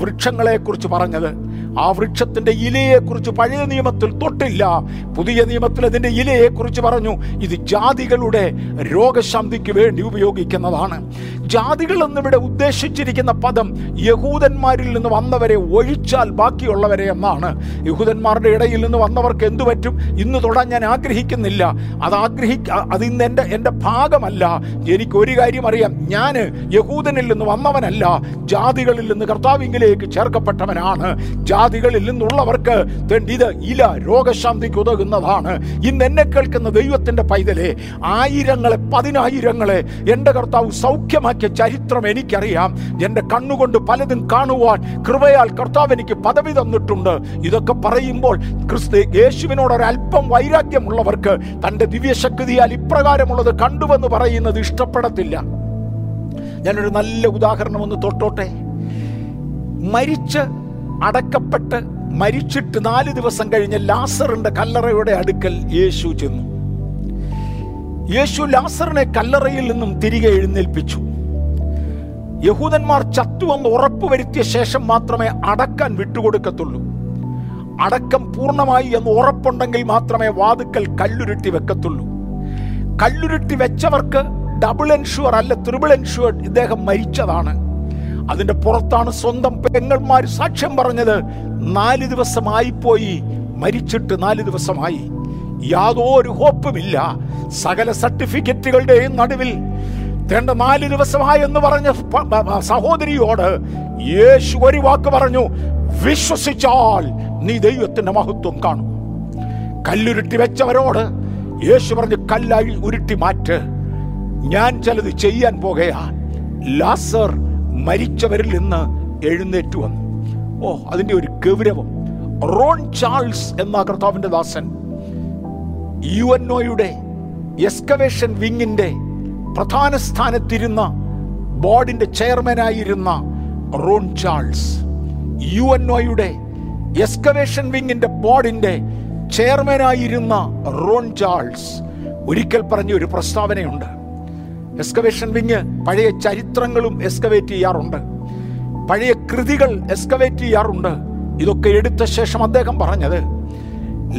വൃക്ഷങ്ങളെക്കുറിച്ച് പറഞ്ഞത്. ആ വൃക്ഷത്തിന്റെ ഇലയെ കുറിച്ച് പഴയ നിയമത്തിൽ തൊട്ടില്ല. പുതിയ നിയമത്തിൽ അതിന്റെ ഇലയെ കുറിച്ച് പറഞ്ഞു. ഇത് ജാതികളുടെ രോഗശാന്തിക്ക് വേണ്ടി ഉപയോഗിക്കുന്നതാണ്. ജാതികൾ എന്നിവിടെ ഉദ്ദേശിച്ചിരിക്കുന്ന പദം യഹൂദന്മാരിൽ നിന്ന് വന്നവരെ ഒഴിച്ചാൽ ബാക്കിയുള്ളവരെ എന്നാണ്. യഹൂദന്മാരുടെ ഇടയിൽ നിന്ന് വന്നവർക്ക് എന്തു പറ്റും? ഇന്ന് തൊടാൻ ഞാൻ ആഗ്രഹിക്കുന്നില്ല. അത് ആഗ്രഹിക്ക അത് ഇന്ന് എന്റെ എന്റെ ഭാഗമല്ല. എനിക്ക് ഒരു കാര്യം അറിയാം. ഞാൻ യഹൂദനിൽ നിന്ന് വന്നവനല്ല. ജാതികളിൽ നിന്ന് കർത്താവിങ്കിലേക്ക് ചേർക്കപ്പെട്ടവനാണ്. ജാതികളിൽ നിന്നുള്ളവർക്ക് ഇത് ഇല രോഗശാന്തിക്ക് ഉതകുന്നതാണ്. ഇന്ന് എന്നെ കേൾക്കുന്ന ദൈവത്തിന്റെ പൈതലെ ആയിരങ്ങളെ പതിനായിരങ്ങളെ എന്റെ കർത്താവ് സൗഖ്യമാക്കിയ ചരിത്രം എനിക്കറിയാം. എന്റെ കണ്ണുകൊണ്ട് പലതും കാണുവാൻ കൃപയാൽ കർത്താവ് എനിക്ക് പദവി തന്നിട്ടുണ്ട്. ഇതൊക്കെ പറയുമ്പോൾ ക്രിസ്തു യേശുവിനോട് വൈരാഗ്യമുള്ളവർക്ക് തന്റെ ദിവ്യശക്തിയാൽ ഇപ്രകാരമുള്ളത് കണ്ടുവെന്ന് പറയുന്നത് ഇഷ്ടപ്പെടത്തില്ല. ഞാനൊരു നല്ല ഉദാഹരണം ഒന്ന് തൊട്ടോട്ടെ. മരിച്ച് അടക്കപ്പെട്ട് മരിച്ചിട്ട് നാല് ദിവസം കഴിഞ്ഞ് ലാസറിന്റെ കല്ലറയുടെ അടുക്കൽ യേശു ചെന്നു. യേശു ലാസറിനെ കല്ലറയിൽ നിന്നും തിരികെ എഴുന്നേൽപ്പിച്ചു. യഹൂദന്മാർ ചത്തുവെന്ന് ഉറപ്പുവരുത്തിയ ശേഷം മാത്രമേ അടക്കാൻ വിട്ടുകൊടുക്കത്തുള്ളൂ. അടക്കം പൂർണമായി എന്ന് ഉറപ്പുണ്ടെങ്കിൽ മാത്രമേ വാതുക്കൽ കല്ലുരുട്ടി വെക്കത്തുള്ളൂ. കല്ലുരുട്ടി വെച്ചവർക്ക് ഡബിൾ എൻഷുവർ അല്ല ത്രിബിൾ എൻഷുവർ ഇദ്ദേഹം മരിച്ചതാണ്. അതിന്റെ പുറത്താണ് സ്വന്തം പെങ്ങന്മാർ സാക്ഷ്യം പറഞ്ഞത്. നാല് ദിവസമായി പോയി മരിച്ചിട്ട് നാല് ദിവസമായി. യാതൊരു ഹോപ്പുമില്ല. സകല സർട്ടിഫിക്കറ്റുകളുടെയും നടുവിൽ തേണ്ട നാല് ദിവസമായി എന്ന് പറഞ്ഞ സഹോദരിയോട് യേശു ഒരു വാക്ക് പറഞ്ഞു വിശ്വസിച്ചാൽ നീ ദൈവത്തിന്റെ മഹത്വം കാണും. കല്ലുരുട്ടി വെച്ചവരോട് യേശു പറഞ്ഞു കല്ലായി ഉരുട്ടി മാറ്റ്. ഞാൻ ചിലത് ചെയ്യാൻ പോകയാ. ലാസർ മരിച്ചവരിൽ നിന്ന് എഴുന്നേറ്റു വന്നു. ഓ അതിന്റെ ഒരു ഗൗരവം. റോൺ ചാൾസ് എന്ന കർത്താവിന്റെ ദാസൻ യു എൻ ഒയുടെ എക്സ്കവേഷൻ വിങ്ങിന്റെ പ്രധാന സ്ഥാനത്തിരുന്ന ബോർഡിന്റെ ചെയർമാനായിരുന്ന റോൺ ചാൾസ് യു എൻ ഒയുടെ എക്സ്കവേഷൻ വിങ്ങിന്റെ ബോർഡിന്റെ ചെയർമാനായിരുന്ന റോൺ ചാൾസ് ഒരിക്കൽ പറഞ്ഞ ഒരു പ്രസ്താവനയുണ്ട്. എക്സ്കവേഷൻ വിങ് പഴയ ചരിത്രങ്ങളും എസ്കവേറ്റ് ചെയ്യാറുണ്ട്. പഴയ കൃതികൾ എസ്കവേറ്റ് ചെയ്യാറുണ്ട്. ഇതൊക്കെ എടുത്ത ശേഷം അദ്ദേഹം പറഞ്ഞത്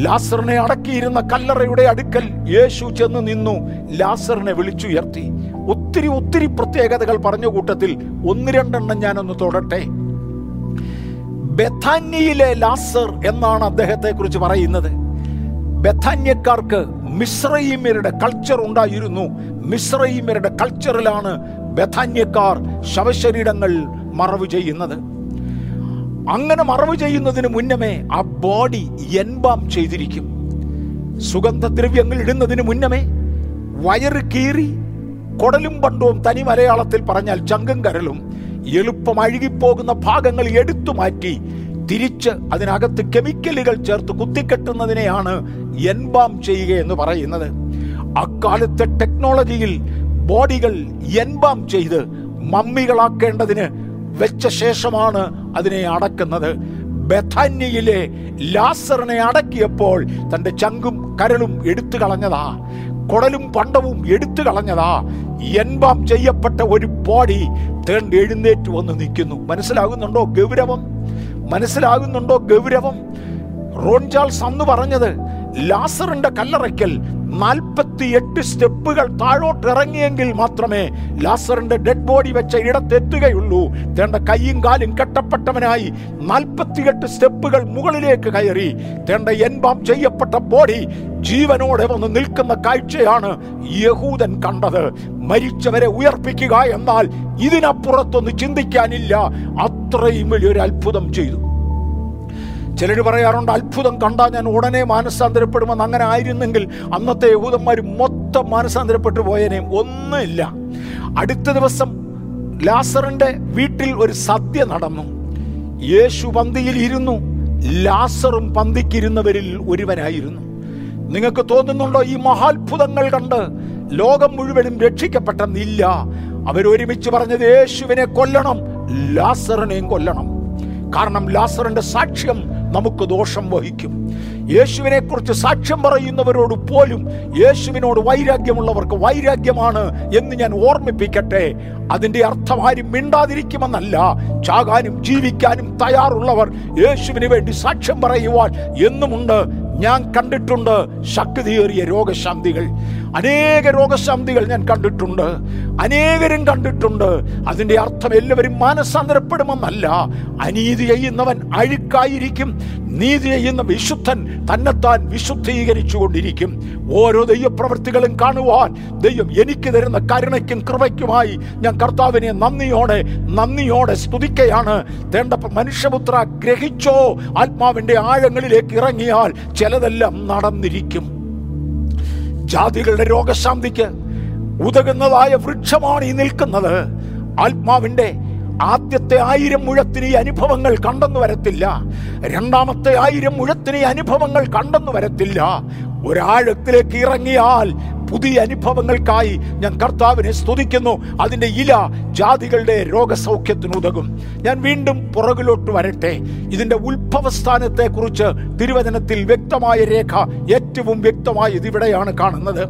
ലാസറിനെ അടക്കിയിരുന്ന കല്ലറയുടെ അടുക്കൽ യേശു ചെന്ന് നിന്നു ലാസറിനെ വിളിച്ചുയർത്തി. ഒത്തിരി ഒത്തിരി പ്രത്യേകതകൾ പറഞ്ഞ കൂട്ടത്തിൽ ഒന്ന് രണ്ടെണ്ണം ഞാനൊന്ന് തൊടട്ടെ. ബഥാന്യയിലെ ലാസർ എന്നാണ് അദ്ദേഹത്തെ കുറിച്ച് പറയുന്നത്. ബഥാന്യക്കാർക്ക് മിശ്രൈമ്യരുടെ കൾച്ചർ ഉണ്ടായിരുന്നു. മിശ്രൈമ്യരുടെ കൾച്ചറിലാണ് ബഥാന്യക്കാർ ശവശരീരങ്ങൾ മറവ് ചെയ്യുന്നത്. അങ്ങനെ മറവ് ചെയ്യുന്നതിന് മുന്നമേ ആ ബോഡി എൻബാം ചെയ്തിരിക്കും. സുഗന്ധദ്രവ്യങ്ങൾ ഇടുന്നതിന് മുന്നമേ വയറ് കീറി കൊടലും പണ്ടവും തനി മലയാളത്തിൽ പറഞ്ഞാൽ ചങ്കും കരലും എളുപ്പം അഴുകിപ്പോകുന്ന ഭാഗങ്ങൾ എടുത്തു മാറ്റി തിരിച്ച് അതിനകത്ത് കെമിക്കലുകൾ ചേർത്ത് കുത്തിക്കെട്ടുന്നതിനെയാണ് എൻബാം ചെയ്യുക എന്ന് പറയുന്നത്. അക്കാലത്തെ ടെക്നോളജിയിൽ ബോഡികൾ എൻബാം ചെയ്ത് മമ്മികളാക്കേണ്ടതിന് വെച്ച ശേഷമാണ് അതിനെ അടക്കുന്നത്. ബഥാന്യയിലെ ലാസറിനെ അടക്കിയപ്പോൾ തന്റെ ചങ്കും കരളും എടുത്തു കളഞ്ഞതാ. കുടലും പണ്ടവും എടുത്തു കളഞ്ഞതാ. എൻബാം ചെയ്യപ്പെട്ട ഒരു ബോഡി തേണ്ട് എഴുന്നേറ്റ് വന്ന് നിൽക്കുന്നു. മനസ്സിലാകുന്നുണ്ടോ ഗൗരവം? മനസ്സിലാകുന്നുണ്ടോ ഗൗരവം? റോൺചാൾസ് അന്ന് പറഞ്ഞത് ലാസറിന്റെ കല്ലറയ്ക്കൽ നാൽപ്പത്തിയെട്ട് സ്റ്റെപ്പുകൾ താഴോട്ട് ഇറങ്ങിയെങ്കിൽ മാത്രമേ ലാസറിന്റെ ഡെഡ് ബോഡി വെച്ച ഇടത്തെത്തുകയുള്ളൂ. തേണ്ട കൈയും കാലും കെട്ടപ്പെട്ടവനായി നാൽപ്പത്തിയെട്ട് സ്റ്റെപ്പുകൾ മുകളിലേക്ക് കയറി. തേണ്ട എൻബാം ചെയ്യപ്പെട്ട ബോഡി ജീവനോടെ വന്ന് നിൽക്കുന്ന കാഴ്ചയാണ് യഹൂദൻ കണ്ടത്. മരിച്ചവരെ ഉയർപ്പിക്കുക എന്നാൽ ഇതിനപ്പുറത്തൊന്ന് ചിന്തിക്കാനില്ല. അത്രയും വലിയൊരു അത്ഭുതം ചെയ്തു. ചിലർ പറയാറുണ്ട് അത്ഭുതം കണ്ടാൽ ഞാൻ ഉടനെ മാനസാന്തരപ്പെടുമെന്ന്. അങ്ങനെ ആയിരുന്നെങ്കിൽ അന്നത്തെ യഹൂദന്മാർ മൊത്തം മാനസാന്തരപ്പെട്ടു പോയനെ. ഒന്നുമില്ല. അടുത്ത ദിവസം ലാസറിന്റെ വീട്ടിൽ ഒരു സദ്യ നടന്നു. യേശു പന്തിയിൽ ഇരുന്നു. ലാസറും പന്തിക്കിരുന്നവരിൽ ഒരുവനായിരുന്നു നിങ്ങൾക്ക് തോന്നുന്നുണ്ടോ ഈ മഹാത്ഭുതങ്ങൾ കണ്ട് ലോകം മുഴുവനും രക്ഷിക്കപ്പെട്ടെന്നില്ല. അവരൊരുമിച്ച് പറഞ്ഞത് യേശുവിനെ കൊല്ലണം ലാസറിനെയും കൊല്ലണം. കാരണം ലാസറിന്റെ സാക്ഷ്യം നമുക്ക് ദോഷം വഹിക്കും. യേശുവിനെ കുറിച്ച് സാക്ഷ്യം പറയുന്നവരോട് പോലും യേശുവിനോട് വൈരാഗ്യമുള്ളവർക്ക് വൈരാഗ്യമാണ് എന്ന് ഞാൻ ഓർമ്മിപ്പിക്കട്ടെ. അതിന്റെ അർത്ഥം ആരും മിണ്ടാതിരിക്കുമെന്നല്ല. ചാകാനും ജീവിക്കാനും തയ്യാറുള്ളവർ യേശുവിന് വേണ്ടി സാക്ഷ്യം പറയുവാൻ എന്നുമുണ്ട്. ഞാൻ കണ്ടിട്ടുണ്ട് ശക്തിയേറിയ രോഗശാന്തികൾ. അനേക രോഗശാന്തികൾ ഞാൻ കണ്ടിട്ടുണ്ട്. അനേകരും കണ്ടിട്ടുണ്ട്. അതിന്റെ അർത്ഥം എല്ലാവരും മാനസാന്തരപ്പെടുമെന്നല്ല. അനീതി ചെയ്യുന്നവൻ അഴുക്കായിരിക്കും. നീതി ചെയ്യുന്ന വിശുദ്ധൻ തന്നെത്താൻ വിശുദ്ധീകരിച്ചു കൊണ്ടിരിക്കും ഓരോ ദൈവപ്രവൃത്തികളും കാണുവാൻ ദൈവം എനിക്ക് തരുന്ന കരുണയ്ക്കും കൃപയ്ക്കുമായി ഞാൻ കർത്താവിനെ നന്ദിയോടെ നന്ദിയോടെ സ്തുതിക്കയാണ്. തേണ്ടപ്പ മനുഷ്യപുത്ര ഗ്രഹിച്ചോ? ആത്മാവിന്റെ ആഴങ്ങളിലേക്ക് ഇറങ്ങിയാൽ ചിലതെല്ലാം നടന്നിരിക്കും. ജാതികളുടെ രോഗശാന്തിക്ക് ഉതകുന്നതായ വൃക്ഷമാണ് ഈ നിൽക്കുന്നത്. ആത്മാവിന്റെ ആദ്യത്തെ ആയിരം മുഴത്തിന് ഈ അനുഭവങ്ങൾ കണ്ടെന്നു വരത്തില്ല. രണ്ടാമത്തെ ആയിരം മുഴത്തിന് ഈ അനുഭവങ്ങൾ കണ്ടെന്നു വരത്തില്ല. ഒരാഴത്തിലേക്ക് ഇറങ്ങിയാൽ പുതിയ അനുഭവങ്ങൾക്കായി ഞാൻ കർത്താവിനെ സ്തുതിക്കുന്നു. അതിന്റെ ഇല ജാതികളുടെ രോഗസൗഖ്യത്തിനുതകും. ഞാൻ വീണ്ടും പുറകിലോട്ട് വരട്ടെ. ഇതിന്റെ ഉത്ഭവസ്ഥാനത്തെ കുറിച്ച് തിരുവചനത്തിൽ വ്യക്തമായ രേഖ ഏറ്റവും വ്യക്തമായി ഇതിവിടെയാണ് കാണുന്നത്.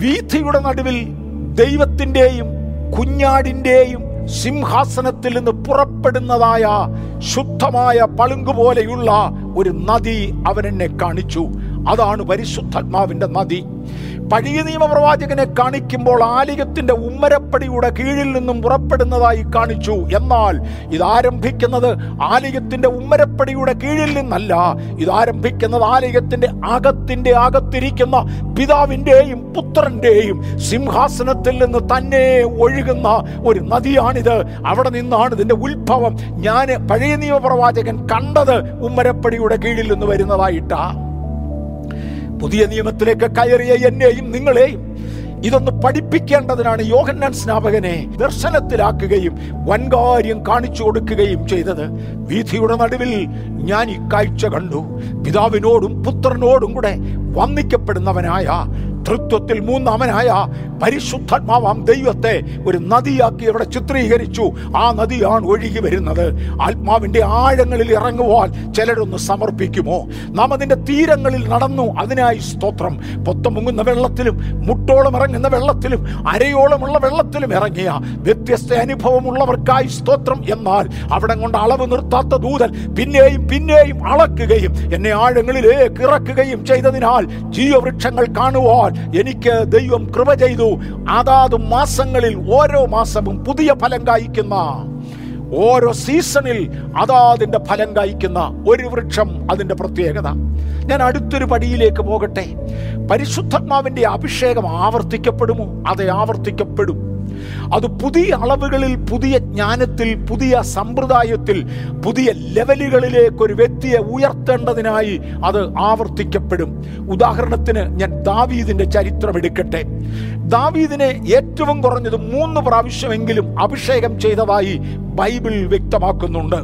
വീഥിയുടെ നടുവിൽ ദൈവത്തിന്റെയും കുഞ്ഞാടിന്റെയും സിംഹാസനത്തിൽ നിന്ന് പുറപ്പെടുന്നതായ ശുദ്ധമായ പളുങ്കു പോലെയുള്ള ഒരു നദി അവനെന്നെ കാണിച്ചു. അതാണ് പരിശുദ്ധാത്മാവിന്റെ നദി. പഴയ നിയമപ്രവാചകനെ കാണിക്കുമ്പോൾ ആലയത്തിന്റെ ഉമ്മരപ്പടിയുടെ കീഴിൽ നിന്നും പുറപ്പെടുന്നതായി കാണിച്ചു. എന്നാൽ ഇത് ആരംഭിക്കുന്നത് ആലയത്തിന്റെ ഉമ്മരപ്പടിയുടെ കീഴിൽ നിന്നല്ല. ഇത് ആരംഭിക്കുന്നത് ആലയത്തിന്റെ അകത്തിന്റെ അകത്തിരിക്കുന്ന പിതാവിന്റെയും പുത്രന്റെയും സിംഹാസനത്തിൽ നിന്ന് തന്നെ ഒഴുകുന്ന ഒരു നദിയാണിത്. അവിടെ നിന്നാണ് ഇതിന്റെ ഉത്ഭവം. ഞാൻ പഴയ നിയമപ്രവാചകൻ കണ്ടത് ഉമ്മരപ്പടിയുടെ കീഴിൽ നിന്ന് വരുന്നതായിട്ടാ. പുതിയ നിയമത്തിലേക്ക് കയറിയ എന്നെയും നിങ്ങളെയും. ഇതൊന്ന് പഠിപ്പിക്കേണ്ടതിനാണ് യോഹന്നാൻ സ്നാപകനെ ദർശനത്തിലാക്കുകയും വൻകാര്യം കാണിച്ചു കൊടുക്കുകയും ചെയ്തത്. വീഥിയുടെ നടുവിൽ ഞാൻ ഇക്കാഴ്ച കാഴ്ച കണ്ടു. പിതാവിനോടും പുത്രനോടും കൂടെ വന്ദിക്കപ്പെടുന്നവനായ തൃത്വത്തിൽ മൂന്നാമനായ പരിശുദ്ധാത്മാവാം ദൈവത്തെ ഒരു നദിയാക്കി അവിടെ ചിത്രീകരിച്ചു. ആ നദിയാണ് ഒഴുകി വരുന്നത്. ആത്മാവിന്റെ ആഴങ്ങളിൽ ഇറങ്ങുവാൻ ചിലരൊന്ന് സമർപ്പിക്കുമോ? നാം അതിന്റെ തീരങ്ങളിൽ നടന്നു അതിനായി സ്തോത്രം. പൊത്തമുങ്ങുന്ന വെള്ളത്തിലും മുട്ടോളം ഇറങ്ങുന്ന വെള്ളത്തിലും അരയോളമുള്ള വെള്ളത്തിലും ഇറങ്ങിയ വ്യത്യസ്ത അനുഭവമുള്ളവർക്കായി സ്തോത്രം. എന്നാൽ അവിടെ കൊണ്ട് അളവ് നിർത്താത്ത ദൂതൻ പിന്നെയും പിന്നെയും അളക്കുകയും എന്നെ ആഴങ്ങളിലേക്ക് ഇറക്കുകയും ചെയ്തതിനാൽ ജീവവൃക്ഷങ്ങൾ കാണുവാൻ എനിക്ക് ദൈവം കൃപ ചെയ്തു. അതാത് മാസങ്ങളിൽ ഓരോ മാസവും പുതിയ ഫലം കായ്ക്കുന്ന. ഓരോ സീസണിൽ അതാതിന്റെ ഫലം കായ്ക്കുന്ന ഒരു വൃക്ഷം അതിന്റെ പ്രത്യേകത. ഞാൻ അടുത്തൊരു പടിയിലേക്ക് പോകട്ടെ. പരിശുദ്ധാത്മാവിന്റെ അഭിഷേകം ആവർത്തിക്കപ്പെടുമോ? അതെ ആവർത്തിക്കപ്പെടും. അത് പുതിയ അളവുകളിൽ പുതിയ ജ്ഞാനത്തിൽ പുതിയ സമ്പ്രദായത്തിൽ പുതിയ ലെവലുകളിലേക്ക് ഒരു വ്യക്തിയെ ഉയർത്തേണ്ടതിനായി അത് ആവർത്തിക്കപ്പെടും. ഉദാഹരണത്തിന് ഞാൻ ദാവീദിന്റെ ചരിത്രം എടുക്കട്ടെ. ദാവീദിനെ ഏറ്റവും കുറഞ്ഞത് മൂന്ന് പ്രാവശ്യമെങ്കിലും അഭിഷേകം ചെയ്തതായി ബൈബിൾ വ്യക്തമാക്കുന്നുണ്ട്.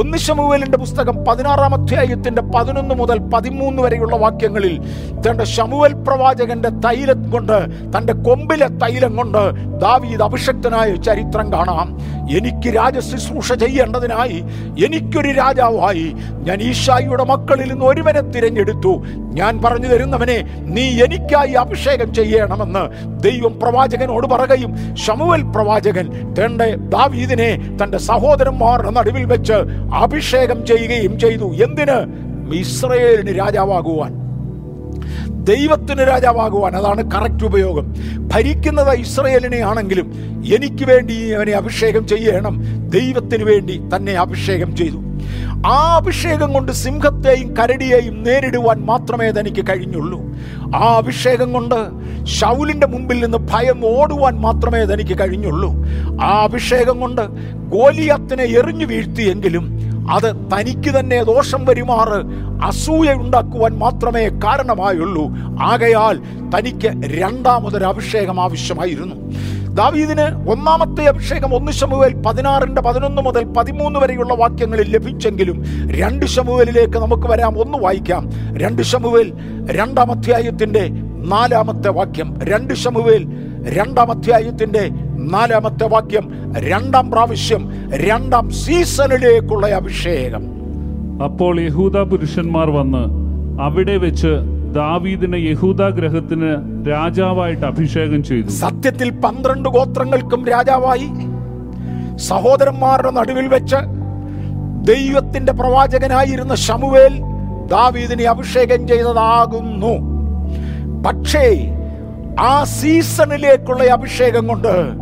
ഒന്ന് ശമുവേലിന്റെ പുസ്തകം പതിനാറാം അധ്യായത്തിന്റെ പതിനൊന്ന് മുതൽ പതിമൂന്ന് വരെയുള്ള വാക്യങ്ങളിൽ തന്റെ ശമുവൽ പ്രവാചകന്റെ തൈലം കൊണ്ട് തന്റെ കൊമ്പിലെ തൈലം കൊണ്ട് ദാവീദ് അഭിഷക്തനായ ചരിത്രം കാണാം. എനിക്ക് രാജശുശ്രൂഷ ചെയ്യേണ്ടതിനായി എനിക്കൊരു രാജാവായി. ഞാൻ ഈശായിയുടെ മക്കളിൽ നിന്ന് ഒരുവനെ തിരഞ്ഞെടുത്തു. ഞാൻ പറഞ്ഞു തരുന്നവനെ നീ എനിക്കായി അഭിഷേകം ചെയ്യണമെന്ന് ദൈവം പ്രവാചകനോട് പറയുകയും ശമുവൽ പ്രവാചകൻ തന്റെ ദാവീദിനെ തന്റെ സഹോദരന്മാരുടെ നടുവിൽ വെച്ച് അഭിഷേകം ചെയ്യുകയും ചെയ്തു. എന്തിന്? ഇസ്രയേലിന് രാജാവാകുവാൻ. ദൈവത്തിന് രാജാവാകുവാൻ. അതാണ് കറക്റ്റ് ഉപയോഗം. ഭരിക്കുന്നത് ഇസ്രയേലിനെ ആണെങ്കിലും എനിക്ക് വേണ്ടി അവനെ അഭിഷേകം ചെയ്യണം. ദൈവത്തിന് വേണ്ടി തന്നെ അഭിഷേകം ചെയ്തു. ആ അഭിഷേകം കൊണ്ട് സിംഹത്തെയും കരടിയെയും നേരിടുവാൻ മാത്രമേ തനിക്ക് കഴിഞ്ഞുള്ളൂ. ആ അഭിഷേകം കൊണ്ട് ഷൗലിന്റെ മുമ്പിൽ നിന്ന് ഭയം ഓടുവാൻ മാത്രമേ തനിക്ക് കഴിഞ്ഞുള്ളൂ. ആ അഭിഷേകം കൊണ്ട് ഗോലിയത്തിനെ എറിഞ്ഞു വീഴ്ത്തിയെങ്കിലും അത് തനിക്ക് തന്നെ ദോഷം വരുമാറ് അസൂയ ഉണ്ടാക്കുവാൻ മാത്രമേ കാരണമായുള്ളൂ. ആകയാൽ തനിക്ക് രണ്ടാമതൊരു അഭിഷേകം ആവശ്യമായിരുന്നു. ദാവീദിന് ഒന്നാമത്തെ അഭിഷേകം ഒന്ന് ശമുവേൽ പതിനാറിന്റെ പതിനൊന്ന് മുതൽ പതിമൂന്ന് വരെയുള്ള വാക്യങ്ങളിൽ ലഭിച്ചെങ്കിലും രണ്ട് ശമുവേലിലേക്ക് നമുക്ക് വരാം. ഒന്ന് വായിക്കാം. രണ്ട് ശമുവേൽ രണ്ടാം അധ്യായത്തിന്റെ നാലാമത്തെ വാക്യം. രണ്ട് ശമുവേൽ രണ്ടാം അധ്യായത്തിന്റെ നാലാമത്തെ വാക്യം. രണ്ടാം പ്രാവശ്യം രണ്ടാം സീസണിലേക്കുള്ള അഭിഷേകം. അപ്പോൾ യഹൂദ പുരുഷന്മാർ വന്ന് അവിടെ വെച്ച് ദാവീദിനെ യഹൂദ ഗ്രഹത്തിന് രാജാവായിട്ട് അഭിഷേകം ചെയ്തു. സത്യത്തിൽ പന്ത്രണ്ട് ഗോത്രങ്ങൾക്കും രാജാവായി. സഹോദരന്മാരുടെ നടുവിൽ വെച്ച് ദൈവത്തിന്റെ പ്രവാചകനായിരുന്ന ഷമുവേൽ ദാവീദിനെ അഭിഷേകം ചെയ്തതാകുന്നു. പക്ഷേ ആ സീസണിലേക്കുള്ള അഭിഷേകം കൊണ്ട്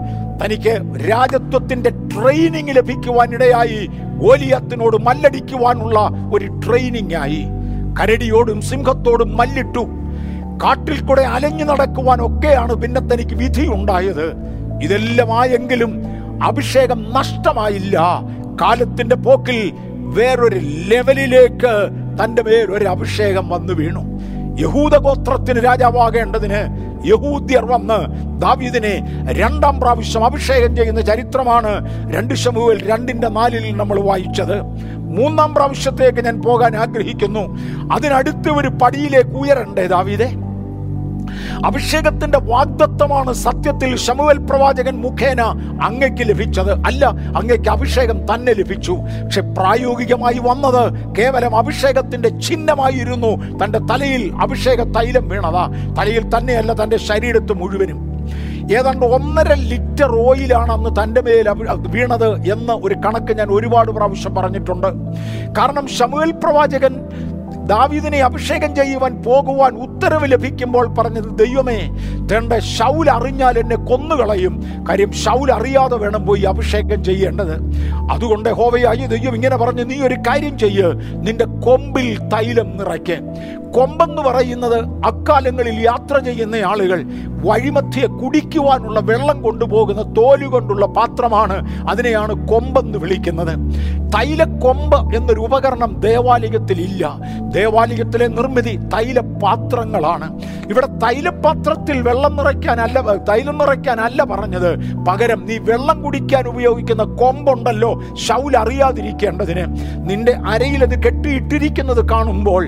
തനിക്ക് രാജത്വത്തിന്റെ ട്രെയിനിങ് ലഭിക്കുവാനിടയായി. ഗോലിയത്തിനോട് മല്ലടിക്കുവാനുള്ള ഒരു ട്രെയിനിങ് ആയി. കരടിയോടും സിംഹത്തോടും മല്ലിട്ടു. കാട്ടിൽ കൂടെ അലഞ്ഞു നടക്കുവാൻ ഒക്കെയാണ് പിന്നെ തനിക്ക് വിധി ഉണ്ടായത് ഇതെല്ലാമായെങ്കിലും അഭിഷേകം നഷ്ടമായില്ല. കാലത്തിന്റെ പോക്കിൽ വേറൊരു ലെവലിലേക്ക് തന്റെ മേൽ ഒരു അഭിഷേകം വന്നു വീണു. യഹൂദ ഗോത്രത്തിന് രാജാവാകേണ്ടതിന് യഹൂദ്യർ വന്ന് ദാവീദിനെ രണ്ടാം പ്രാവശ്യം അഭിഷേകം ചെയ്യുന്ന ചരിത്രമാണ് രണ്ട് ശമുവേൽ രണ്ടിന്റെ നാലിൽ നമ്മൾ വായിച്ചത്. മൂന്നാം പ്രാവശ്യത്തേക്ക് ഞാൻ പോകാൻ ആഗ്രഹിക്കുന്നു. അതിനടുത്ത് ഒരു പടിയിലേക്ക് ഉയരണ്ടേ ദാവീദേ? അഭിഷേകത്തിന്റെ വാഗ്ദത്വമാണ് സത്യത്തിൽ ശമുവൽ പ്രവാചകൻ മുഖേന അങ്ങയ്ക്ക് ലഭിച്ചത്. അല്ല അങ്ങയ്ക്ക് അഭിഷേകം തന്നെ ലഭിച്ചു. പക്ഷെ പ്രായോഗികമായി വന്നത് കേവലം അഭിഷേകത്തിന്റെ ചിഹ്നമായിരുന്നു. തന്റെ തലയിൽ അഭിഷേക തൈലം വീണതാ. തലയിൽ തന്നെയല്ല തന്റെ ശരീരത്ത് മുഴുവനും. ഏതാണ്ട് ഒന്നര ലിറ്റർ ഓയിലാണ് അന്ന് തന്റെ മേൽ വീണത് എന്ന് ഒരു കണക്ക് ഞാൻ ഒരുപാട് പ്രാവശ്യം പറഞ്ഞിട്ടുണ്ട്. കാരണം ഷമുവൽ പ്രവാചകൻ ദാവീദിനെ അഭിഷേകം ചെയ്യുവാൻ പോകുവാൻ ഉത്തരവ് ലഭിക്കുമ്പോൾ പറഞ്ഞത് ദൈവമേ തന്റെ ഷൗൽ അറിഞ്ഞാൽ എന്നെ കൊന്നുകളയും. കാര്യം ഷൗൽ അറിയാതെ വേണം പോയി അഭിഷേകം ചെയ്യേണ്ടത്. അതുകൊണ്ട് ഹോവയായി ദൈവം ഇങ്ങനെ പറഞ്ഞു നീ ഒരു കാര്യം ചെയ്യ്. നിന്റെ കൊമ്പിൽ തൈലം നിറയ്ക്ക്. കൊമ്പെന്ന് പറയുന്നത് അക്കാലങ്ങളിൽ യാത്ര ചെയ്യുന്ന ആളുകൾ വഴിമധ്യെ കുടിക്കുവാനുള്ള വെള്ളം കൊണ്ടുപോകുന്ന തോലുകൊണ്ടുള്ള പാത്രമാണ് അതിനെയാണ് കൊമ്പെന്ന് വിളിക്കുന്നത്. തൈലക്കൊമ്പ് എന്നൊരു ഉപകരണം ദേവാലയത്തിൽ ഇല്ല ദേവാലയത്തിലെ നിർമ്മിതി തൈലപാത്രങ്ങളാണ്. ഇവിടെ തൈലപാത്രത്തിൽ വെള്ളം നിറയ്ക്കാനല്ല തൈലം നിറയ്ക്കാനല്ല പറഞ്ഞത്. പകരം നീ വെള്ളം കുടിക്കാൻ ഉപയോഗിക്കുന്ന കൊമ്പുണ്ടല്ലോ ഷൗൽ അറിയാതിരിക്കേണ്ടതിന്. നിന്റെ അരയിൽ അത് കെട്ടിയിട്ടിരിക്കുന്നത് കാണുമ്പോൾ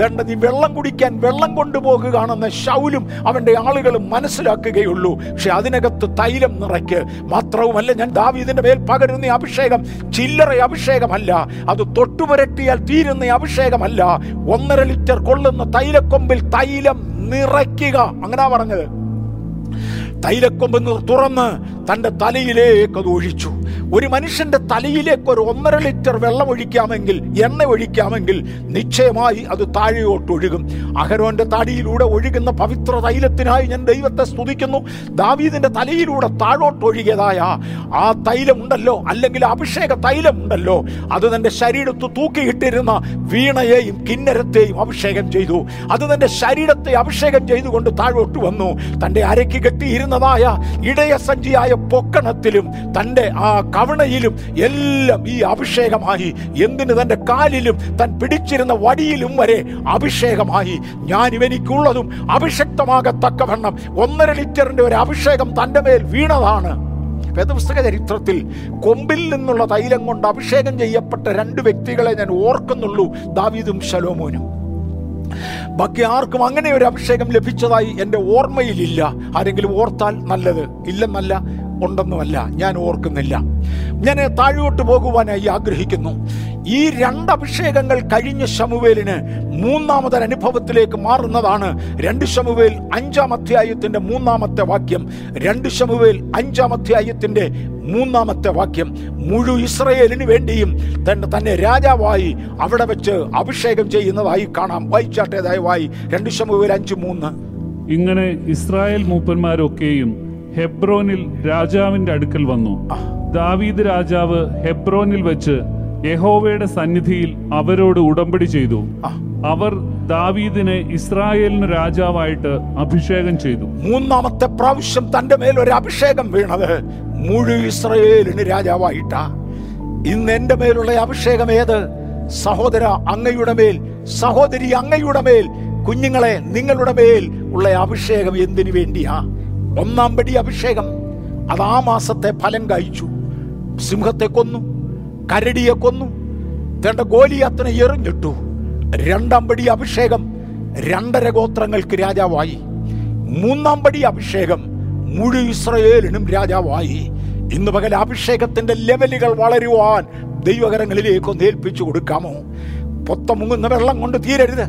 ദണ്ട നീ വെള്ളം കുടിക്കാൻ വെള്ളം കൊണ്ടുപോകുകയാണെന്ന് ശൗലും അവന്റെ ആളുകളും മനസ്സിലാക്കുകയുള്ളൂ. പക്ഷെ അതിനകത്ത് തൈലം നിറയ്ക്ക് മാത്രവുമല്ല ഞാൻ ദാവീദിന്റെ മേൽ പകരുന്ന അഭിഷേകം ചില്ലറ അഭിഷേകമല്ല. അത് തൊട്ടുപുരട്ടിയാൽ തീരുന്ന അഭിഷേകമല്ല. ഒന്നര ലിറ്റർ കൊള്ളുന്ന തൈലക്കൊമ്പിൽ തൈലം നിറയ്ക്കുക. അങ്ങനെ പറഞ്ഞത്. തൈലക്കൊമ്പ് തുറന്ന് തന്റെ തലയിലേക്ക് അത് ഒഴിച്ചു. ഒരു മനുഷ്യന്റെ തലയിലേക്ക് ഒരു ഒന്നര ലിറ്റർ വെള്ളം ഒഴിക്കാമെങ്കിൽ എണ്ണ ഒഴിക്കാമെങ്കിൽ നിശ്ചയമായി അത് താഴെയോട്ട് ഒഴുകും. അഹരോന്റെ തടിയിലൂടെ ഒഴുകുന്ന പവിത്ര തൈലത്തിനായി ഞാൻ ദൈവത്തെ സ്തുതിക്കുന്നു. ദാവീദിന്റെ തലയിലൂടെ താഴോട്ട് ഒഴുകിയതായ ആ തൈലം ഉണ്ടല്ലോ അല്ലെങ്കിൽ അഭിഷേക തൈലം ഉണ്ടല്ലോ അത് തന്റെ ശരീരത്ത് തൂക്കിയിട്ടിരുന്ന വീണയെയും കിന്നരത്തെയും അഭിഷേകം ചെയ്തു. അത് തന്റെ ശരീരത്തെ അഭിഷേകം ചെയ്തുകൊണ്ട് താഴോട്ട് വന്നു. തന്റെ അരയ്ക്ക് കെട്ടിയിരുന്നതായ ഇടയസഞ്ചിയായ പൊക്കണത്തിലും തന്റെ ആ കവണയിലും എല്ലാം ഈ അഭിഷേകമായി എന്തിന് തന്റെ കാലിലും തൻ പിടിച്ചിരുന്ന വടിയിലും വരെ അഭിഷേകമായി. ഞാൻ ഇവനിക്കുള്ളതും അഭിഷക്തമാകത്തക്കവണ്ണം ഒന്നര ലിറ്ററിന്റെ ഒരു അഭിഷേകം തന്റെ മേൽ വീണതാണ്. വേദപുസ്തക ചരിത്രത്തിൽ കൊമ്പിൽ നിന്നുള്ള തൈലം കൊണ്ട് അഭിഷേകം ചെയ്യപ്പെട്ട രണ്ട് വ്യക്തികളെ ഞാൻ ഓർക്കുന്നുള്ളൂ ദാവീദും ശലോമോനും. ബാക്കി ആർക്കും അങ്ങനെ ഒരു അഭിഷേകം ലഭിച്ചതായി എന്റെ ഓർമ്മയിലില്ല. ആരെങ്കിലും ഓർത്താൽ നല്ലത് ഇല്ലെന്നല്ല ഉണ്ടെന്നുമല്ല ഞാൻ ഓർക്കുന്നില്ല. ഞാൻ താഴോട്ട് പോകുവാനായി ആഗ്രഹിക്കുന്നു. ഈ രണ്ട് അഭിഷേകങ്ങൾ കഴിഞ്ഞ ശമുവേലിന് മൂന്നാമതൊരു അനുഭവത്തിലേക്ക് മാറുന്നതാണ് രണ്ട് ശമുവേൽ അഞ്ചാം അധ്യായത്തിന്റെ മൂന്നാമത്തെ വാക്യം. രണ്ട് ശമുവേൽ അഞ്ചാം അധ്യായത്തിന്റെ മൂന്നാമത്തെ വാക്യം. മുഴു ഇസ്രയേലിന് വേണ്ടിയും തന്നെ തന്നെ രാജാവായി അവിടെ വെച്ച് അഭിഷേകം ചെയ്യുന്നതായി കാണാം. വായിച്ചാട്ടേതായി രണ്ട് ശമുവേൽ അഞ്ച് മൂന്ന്. ഇങ്ങനെ ഇസ്രായേൽ മൂപ്പന്മാരൊക്കെയും ഹെബ്രോനിൽ രാജാവിന്റെ അടുക്കൽ വന്നു. ദാവീദ് രാജാവ് ഹെബ്രോനിൽ വെച്ച് യഹോവയുടെ സന്നിധിയിൽ അവരോട് ഉടമ്പടി ചെയ്തു. അവർ ദാവീദിനെ ഇസ്രായേലിന് രാജാവായിട്ട് അഭിഷേകം ചെയ്തു. മൂന്നാമത്തെ പ്രാവശ്യം തന്റെ മേൽ ഒരു അഭിഷേകം വീണത് മുഴു ഇസ്രയേലിന് രാജാവായിട്ടാ. ഇന്ന് എന്റെ മേലുള്ള അഭിഷേകം ഏത്? സഹോദര അങ്ങയുടെ മേൽ സഹോദരി അങ്ങയുടെ മേൽ കുഞ്ഞുങ്ങളെ നിങ്ങളുടെ മേൽ ഉള്ള അഭിഷേകം എന്തിനു വേണ്ടിയാ? ഒന്നാം പടി അഭിഷേകം. അത് ആ മാസത്തെ ഫലം കഴിച്ചു സിംഹത്തെ കൊന്നു കരടിയെ കൊന്നു തേണ്ട ഗോലിയാത്തിനെ എറിഞ്ഞിട്ടു. രണ്ടാം പടി അഭിഷേകം രണ്ടര ഗോത്രങ്ങൾക്ക് രാജാവായി. മൂന്നാം പടി അഭിഷേകം മുഴു ഇസ്രയേലിനും രാജാവായി. ഇന്ന് പകൽ അഭിഷേകത്തിന്റെ ലെവലുകൾ വളരുവാൻ ദൈവകരങ്ങളിലേക്ക് ഏൽപ്പിച്ചു കൊടുക്കാമോ? പൊത്ത മുങ്ങുന്ന വെള്ളം കൊണ്ട് തീരരുത്.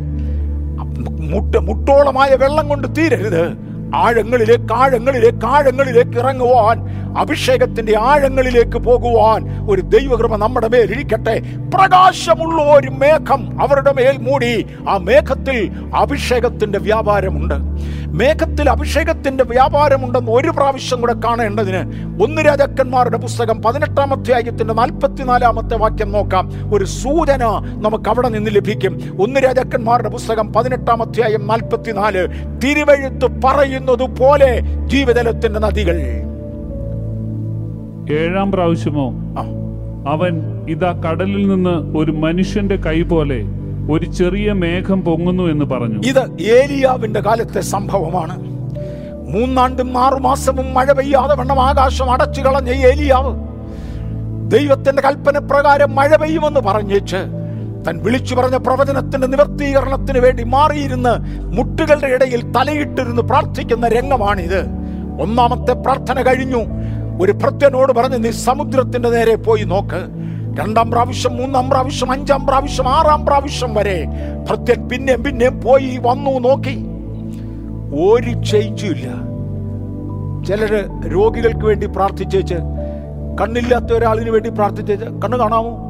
മുട്ട മുട്ടോളമായ വെള്ളം കൊണ്ട് തീരരുത്. ആഴങ്ങളിലേക്ക് ആഴങ്ങളിലേക്ക് ആഴങ്ങളിലേക്ക് ഇറങ്ങുവാൻ അഭിഷേകത്തിന്റെ ആഴങ്ങളിലേക്ക് പോകുവാൻ ഒരു ദൈവകൃപ നമ്മുടെ മേൽ ഇരിക്കട്ടെ. പ്രകാശമുള്ള ഒരു മേഘം അവരുടെ മേൽ മൂടി. ആ മേഘത്തിൽ അഭിഷേകത്തിന്റെ വ്യാപാരമുണ്ട്. മേഘത്തിൽ അഭിഷേകത്തിന്റെ വ്യാപാരമുണ്ടെന്ന് ഒരു പ്രാവശ്യം കൂടെ കാണേണ്ടതിന് ഒന്ന് രാജാക്കന്മാരുടെ പുസ്തകം പതിനെട്ടാം അധ്യായത്തിന്റെ നാൽപ്പത്തിനാലാമത്തെ വാക്യം നോക്കാം. ഒരു സൂചന നമുക്ക് അവിടെ നിന്ന് ലഭിക്കും. ഒന്ന് രാജാക്കന്മാരുടെ പുസ്തകം പതിനെട്ടാം അധ്യായം നാൽപ്പത്തിനാല്. തിരുവഴുത്ത് പറയുന്നത് പോലെ ജീവജലത്തിന്റെ നദികൾ. ഏഴാം പ്രാവശ്യമോ? അവൻ ഇതാ കടലിൽ നിന്ന് ഒരു മനുഷ്യന്റെ കൈ പോലെ ഒരു ചെറിയ മേഘം പൊങ്ങുന്നു എന്ന് പറഞ്ഞു. ഇത് ഏലിയാവിന്റെ കാലത്തെ സംഭവമാണ്. മൂന്നാണ്ടും ആറു മാസവും മഴ പെയ്യാതെ വണ്ണം ആകാശം അടച്ചു കളഞ്ഞ ഏലിയാവ് ദൈവത്തിന്റെ കൽപ്പന പ്രകാരം മഴ പെയ്യുമെന്ന് പറഞ്ഞേച്ച് താൻ വിളിച്ചു പറഞ്ഞ പ്രവചനത്തിന്റെ നിവർത്തീകരണത്തിന് വേണ്ടി മാറിയിരുന്ന് മുട്ടുകളുടെ ഇടയിൽ തലയിട്ടിരുന്ന് പ്രാർത്ഥിക്കുന്ന രംഗമാണിത്. ഒന്നാമത്തെ പ്രാർത്ഥന കഴിഞ്ഞു. ഒരു ഭൃത്യനോട് പറഞ്ഞ് നീ സമുദ്രത്തിന്റെ നേരെ പോയി നോക്ക്. രണ്ടാം പ്രാവശ്യം മൂന്നാം പ്രാവശ്യം അഞ്ചാം പ്രാവശ്യം ആറാം പ്രാവശ്യം വരെ ഭൃത്യൻ പിന്നെയും പിന്നെയും പോയി വന്നു നോക്കി. ഒരു ചെയ്യിച്ചില്ല ചിലര് രോഗികൾക്ക് വേണ്ടി പ്രാർത്ഥിച്ചേച്ച് കണ്ണില്ലാത്ത ഒരാളിന് വേണ്ടി പ്രാർത്ഥിച്ചേച്ച് കണ്ണ് കാണാമോ?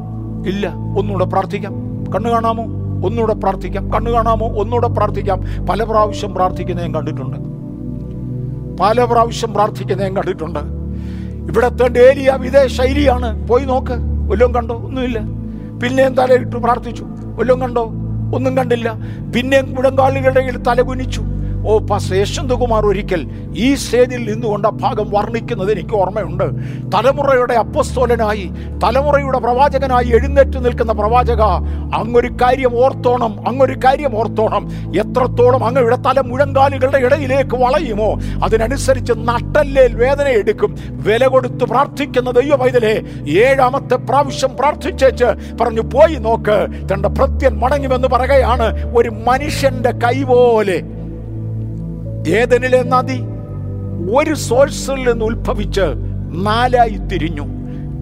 ഇല്ല ഒന്നുകൂടെ പ്രാർത്ഥിക്കാം. കണ്ണു കാണാമോ? ഒന്നുകൂടെ പ്രാർത്ഥിക്കാം. കണ്ണു കാണാമോ? ഒന്നുകൂടെ പ്രാർത്ഥിക്കാം. പല പ്രാവശ്യം പ്രാർത്ഥിക്കുന്ന ഞാൻ കണ്ടിട്ടുണ്ട്. പല പ്രാവശ്യം പ്രാർത്ഥിക്കുന്ന ഞാൻ കണ്ടിട്ടുണ്ട്. ഇവിടത്തെ ഏരിയ ഇതേ ശൈലിയാണ്. പോയി നോക്ക്. വല്ലതും കണ്ടോ? ഒന്നുമില്ല. പിന്നെയും തലയിട്ട് പ്രാർത്ഥിച്ചു. വല്ലതും കണ്ടോ? ഒന്നും കണ്ടില്ല. പിന്നെയും കുടങ്കാളികളുടെ തല കുനിച്ചു. ഓ പാസ് യശ്വന്തകുമാർ ഒരിക്കൽ ഈ സ്റ്റേജിൽ നിന്നുകൊണ്ട് ആ ഭാഗം വർണിക്കുന്നത് എനിക്ക് ഓർമ്മയുണ്ട്. തലമുറയുടെ അപ്പസ്തോലനായി തലമുറയുടെ പ്രവാചകനായി എഴുന്നേറ്റ് നിൽക്കുന്ന പ്രവാചക അങ്ങൊരു കാര്യം ഓർത്തോണം അങ്ങൊരു കാര്യം ഓർത്തോണം. എത്രത്തോളം അങ്ങയുടെ തല മുഴങ്കാലുകളുടെ ഇടയിലേക്ക് വളയുമോ അതിനനുസരിച്ച് നട്ടല്ലേൽ വേദന എടുക്കും. വില കൊടുത്ത് പ്രാർത്ഥിക്കുന്ന ദൈവ ഏഴാമത്തെ പ്രാവശ്യം പ്രാർത്ഥിച്ചേച്ച് പറഞ്ഞു പോയി നോക്ക് തന്റെ ഭൃത്യൻ മടങ്ങുമെന്ന് പറയുകയാണ് ഒരു മനുഷ്യന്റെ കൈ പോലെ. ഏതനിലെ നദി ഒരു സോഴ്സിൽ നിന്ന് ഉത്ഭവിച്ച് നാലായി തിരിഞ്ഞു.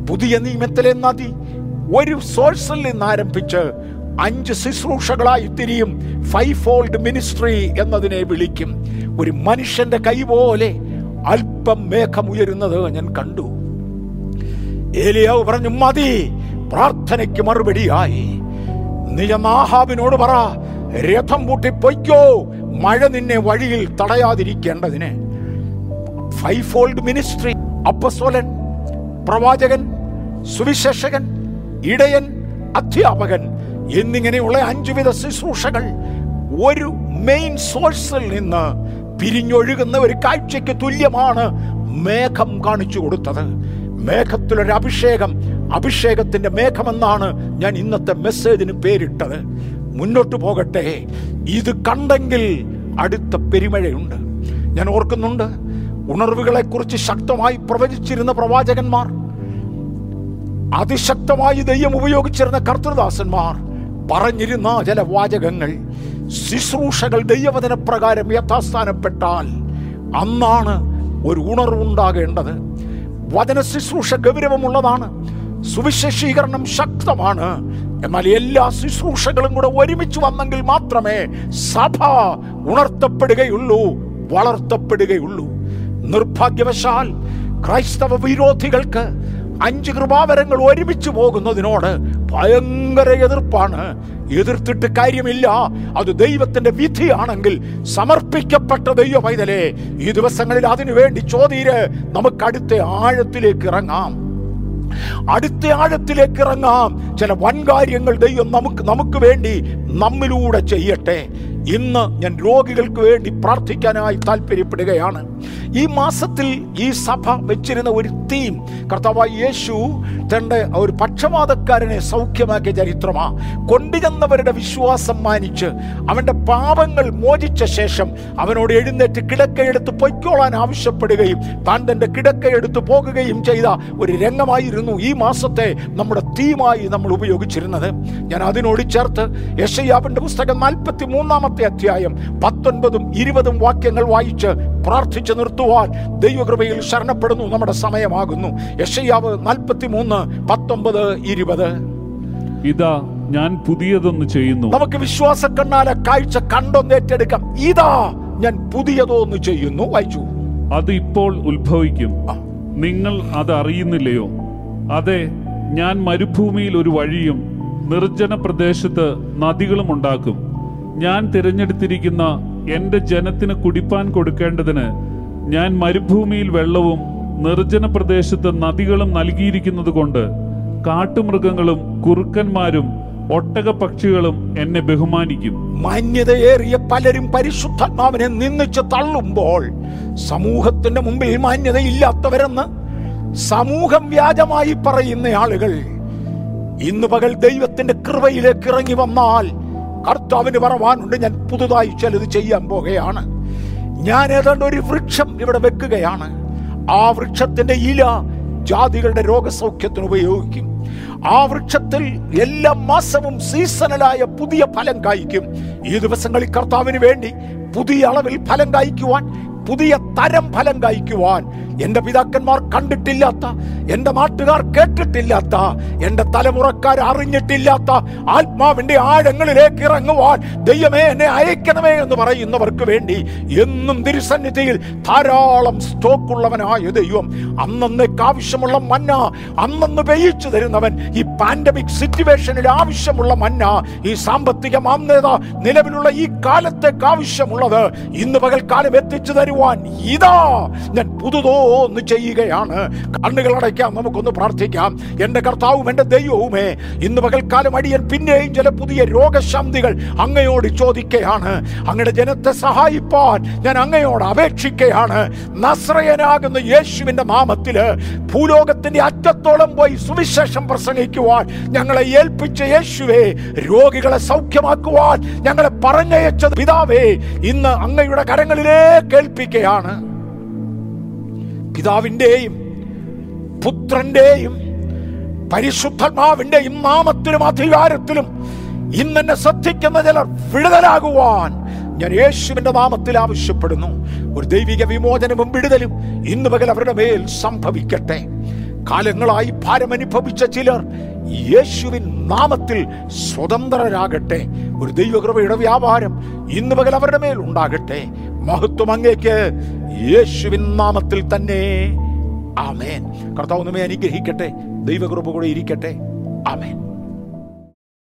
പുതിയ നിയമത്തിലെ നദി ഒരു സോഴ്സിൽ നിന്ന് ആരംഭിച്ച് അഞ്ച് ശുശ്രൂഷകളായി തിരിയും. ഫൈവ് ഫോൾഡ് മിനിസ്ട്രി എന്നതിനെ വിളിക്കും. ഒരു മനുഷ്യന്റെ കൈ പോലെ അല്പം മേഘം ഉയരുന്നത് ഞാൻ കണ്ടു. ഏലിയാവ് പറഞ്ഞു മതി പ്രാർത്ഥനയ്ക്ക് മറുപടിയായി. നീ പറ രഥം പൂട്ടി പൊയ്ക്കോ മഴ നിന്നെ വഴിയിൽ തടയാതിരിക്കേണ്ടതിന് ഫൈവ് ഫോൾഡ് മിനിസ്ട്രി അപ്പസ്വലൻ പ്രവാചകൻ സുവിശേഷകൻ ഇടയൻ അധ്യാപകൻ എന്നിങ്ങനെയുള്ള അഞ്ചുവിധ ശുശ്രൂഷകൾ ഒരു മെയിൻ സോഴ്സിൽ നിന്ന് പിരിഞ്ഞൊഴുകുന്ന ഒരു കാഴ്ചയ്ക്ക് തുല്യമാണ് മേഘം കാണിച്ചു കൊടുത്തത്. മേഘത്തിലൊരു അഭിഷേകം അഭിഷേകത്തിന്റെ മേഘമെന്നാണ് ഞാൻ ഇന്നത്തെ മെസ്സേജിന് പേരിട്ടത്. മുന്നോട്ട് പോകട്ടെ. ഇത് കണ്ടെങ്കിൽ അടുത്ത പെരുമഴയുണ്ട്. ഞാൻ ഓർക്കുന്നുണ്ട് ഉണർവുകളെ കുറിച്ച് ശക്തമായി പ്രവചിച്ചിരുന്ന പ്രവാചകന്മാർ അതിശക്തമായി ദൈവം ഉപയോഗിച്ചിരുന്ന കർത്തൃദാസന്മാർ പറഞ്ഞിരുന്ന ചില വാചകങ്ങൾ ശുശ്രൂഷകൾ ദൈവവചന പ്രകാരം യഥാസ്ഥാനപ്പെട്ടാൽ അന്നാണ് ഒരു ഉണർവുണ്ടാകേണ്ടത്. വചന ശുശ്രൂഷ ഗൗരവമുള്ളതാണ് സുവിശേഷീകരണം ശക്തമാണ് എന്നാൽ എല്ലാ ശുശ്രൂഷകളും കൂടെ ഒരുമിച്ച് വന്നെങ്കിൽ മാത്രമേ സഭ ഉണർത്തപ്പെടുകയുള്ളൂ വളർത്തപ്പെടുകയുള്ളൂ. നിർഭാഗ്യവശാൽ ക്രൈസ്തവ വിരോധികൾക്ക് അഞ്ച് കൃപാവരങ്ങൾ ഒരുമിച്ച് പോകുന്നതിനോട് ഭയങ്കര എതിർപ്പാണ്. എതിർത്തിട്ട് കാര്യമില്ല. അത് ദൈവത്തിന്റെ വിധിയാണെങ്കിൽ സമർപ്പിക്കപ്പെട്ട ദൈവ പൈതലേ ഈ ദിവസങ്ങളിൽ അതിനു വേണ്ടി ചോദ്യര് നമുക്ക് അടുത്ത ആഴത്തിലേക്ക് ഇറങ്ങാം. അടുത്ത ആഴത്തിലേക്ക് ഇറങ്ങാം. ചില വൻകാര്യങ്ങൾ ദൈവം നമുക്ക് നമുക്ക് വേണ്ടി നമ്മിലൂടെ ചെയ്യട്ടെ. ഇന്ന് ഞാൻ രോഗികൾക്ക് വേണ്ടി പ്രാർത്ഥിക്കാനായി താല്പര്യപ്പെടുകയാണ് ഈ മാസത്തിൽ ഈ സഭ വെച്ചിരുന്ന ഒരു തീം കർത്താവായ യേശു തന്റെ ഒരു പക്ഷപാതക്കാരനെ സൗഖ്യമാക്കിയ ചരിത്രമാ. കൊണ്ടുചെന്നവരുടെ വിശ്വാസം മാനിച്ച് അവന്റെ പാപങ്ങൾ മോചിച്ച ശേഷം അവനോട് എഴുന്നേറ്റ് കിടക്കയെടുത്ത് പൊയ്ക്കോളാൻ ആവശ്യപ്പെടുകയും താൻ തന്റെ കിടക്കയെടുത്ത് പോകുകയും ചെയ്ത ഒരു രംഗമായിരുന്നു ഈ മാസത്തെ നമ്മുടെ തീമായി നമ്മൾ ഉപയോഗിച്ചിരുന്നത്. ഞാൻ അതിനോട് ചേർത്ത് യശയ്യാവിന്റെ പുസ്തകം നാൽപ്പത്തി മൂന്നാമത്തെ അധ്യായം പത്തൊൻപതും ഇരുപതും വാക്യങ്ങൾ വായിച്ച് പ്രാർത്ഥിച്ചു നിർത്തുവാൻ ദൈവകൃപയിൽ ശരണപ്പെടുന്നു. നമ്മുടെ സമയമാകുന്നു. യശയ്യാവ് നാൽപ്പത്തി മൂന്ന് പത്തൊമ്പത് ഇരുപത്. ഇതാ ഞാൻ പുതിയതൊന്ന് ചെയ്യുന്നു. നമുക്ക് വിശ്വാസ കണ്ണാലെ കാഴ്ച കണ്ടൊന്ന് ഏറ്റെടുക്കാം ഇതാ ഞാൻ പുതിയതോന്ന് ചെയ്യുന്നു. വായിച്ചു. അത് ഇപ്പോൾ ഉത്ഭവിക്കും. നിങ്ങൾ അത് അറിയുന്നില്ലയോ? അതെ ഞാൻ മരുഭൂമിയിൽ ഒരു വഴിയും നിർജന പ്രദേശത്ത് നദികളും ഉണ്ടാക്കും. ഞാൻ തിരഞ്ഞെടുത്തിരിക്കുന്ന എന്റെ ജനത്തിന് കുടിപ്പാൻ കൊടുക്കേണ്ടതിന് ഞാൻ മരുഭൂമിയിൽ വെള്ളവും നിർജന പ്രദേശത്ത് നദികളും നൽകിയിരിക്കുന്നത് കൊണ്ട് കാട്ടുമൃഗങ്ങളും കുറുക്കന്മാരും ഒട്ടക പക്ഷികളും എന്നെ ബഹുമാനിക്കും. മാന്യതയേറിയ പലരും പരിശുദ്ധാത്മാവിനെ നിന്നിച്ച് തള്ളുമ്പോൾ സമൂഹത്തിന്റെ മുമ്പിൽ മാന്യതയില്ലാത്തവരെന്ന് സമൂഹം വ്യാജമായി പറയുന്ന ആളുകൾ ഇന്ന് പകൽ ദൈവത്തിന്റെ കൃപയിലേക്ക് ഇറങ്ങി വന്നാൽ കർത്താവിന് പറവാനുണ്ട് ഞാൻ പുതുതായി ചിലത് ചെയ്യാൻ പോകുകയാണ് ഞാൻ ഏതാണ്ട് ഒരു വൃക്ഷം ഇവിടെ വെക്കുകയാണ്. ആ വൃക്ഷത്തിന്റെ ഇല ജാതികളുടെ രോഗസൗഖ്യത്തിന് ഉപയോഗിക്കും. ആ വൃക്ഷത്തിൽ എല്ലാ മാസവും സീസണലായ പുതിയ ഫലം കായ്ക്കും. ഈ ദിവസങ്ങളിൽ കർത്താവിന് വേണ്ടി പുതിയ അളവിൽ ഫലം കായ്ക്കുവാൻ പുതിയ തരം ഫലം കഴിക്കുവാൻ എന്റെ പിതാക്കന്മാർ കണ്ടിട്ടില്ലാത്ത എന്റെ നാട്ടുകാർ കേട്ടിട്ടില്ലാത്ത എന്റെ തലമുറക്കാർ അറിഞ്ഞിട്ടില്ലാത്ത ആത്മാവിന്റെ ആഴങ്ങളിലേക്ക് ഇറങ്ങുവാൻ ദൈവമേ എന്നെ അയക്കണമേ എന്ന് പറയുന്നവർക്ക് വേണ്ടി എന്നും തിരുസന്നിധിയിൽ ധാരാളം സ്റ്റോക്കുള്ളവനായ ദൈവം അന്നന്നേക്ക് ആവശ്യമുള്ള മന്ന അന്നന്ന് പെയ്യിച്ചു തരുന്നവൻ ഈ പാൻഡമിക് സിറ്റുവേഷനിൽ ആവശ്യമുള്ള മന്ന ഈ സാമ്പത്തിക മാന്യത നിലവിലുള്ള ഈ കാലത്തേക്ക് ആവശ്യമുള്ളത് ഇന്ന് പകൽക്കാലം എത്തിച്ചു തരുവാൻ ഇതാ ഞാൻ പുതുതോ ഒന്ന് ചെയ്യുകയാണ്. കണ്ണുകൾ അടയ്ക്കാം നമുക്കൊന്ന് പ്രാർത്ഥിക്കാം. എന്റെ കർത്താവും എന്റെ ദൈവവുമേ ഇന്ന് പകൽക്കാലം അടിയൻ പിന്നെയും ചില പുതിയ രോഗശാന്തികൾ അങ്ങയോട് ചോദിക്കുകയാണ് അങ്ങയുടെ ജനത്തെ സഹായിപ്പാൻ ഞാൻ അങ്ങയോട് അപേക്ഷിക്കുകയാണ് നസ്രയനാകുന്ന യേശുവിന്റെ നാമത്തിൽ ഭൂലോകത്തിന്റെ അറ്റത്തോളം പോയി സുവിശേഷം പ്രസംഗിക്കുവാൻ ഞങ്ങളെ ഏൽപ്പിച്ച യേശുവേ രോഗികളെ സൗഖ്യമാക്കുവാൻ ഞങ്ങളെ പറഞ്ഞയച്ചത് പിതാവേ ഇന്ന് അങ്ങയുടെ കരങ്ങളിലേ കരങ്ങളിലേക്ക് ഏൽപ്പിക്കുകയാണ് പിതാവിന്റെയും പുത്രന്റെയും പരിശുദ്ധമാവിന്റെയും നാമത്തിലും അധികാരത്തിലും ഇന്നെന്നെ ശ്രദ്ധിക്കുന്ന ചിലർ വിടുതലാകുവാൻ ഞാൻ യേശുവിന്റെ നാമത്തിൽ ആവശ്യപ്പെടുന്നു. ഒരു ദൈവിക വിമോചനവും വിടുതലും ഇന്ന് പകൽ അവരുടെ മേൽ സംഭവിക്കട്ടെ. കാലങ്ങളായി ഭാരമനുഭവിച്ച ചിലർ യേശുവിൻ നാമത്തിൽ സ്വതന്ത്രരാകട്ടെ. ഒരു ദൈവകൃപയുടെ വ്യാപാരം ഇന്ന് പകൽ അവരുടെ മേൽ ഉണ്ടാകട്ടെ. മഹത്വം അങ്ങേക്ക് യേശുവിൻ നാമത്തിൽ തന്നെ. ആമേൻ. കർത്താവ് നമ്മെ അനുഗ്രഹിക്കട്ടെ. ദൈവകൃപ കൂടെ ഇരിക്കട്ടെ. ആമേൻ.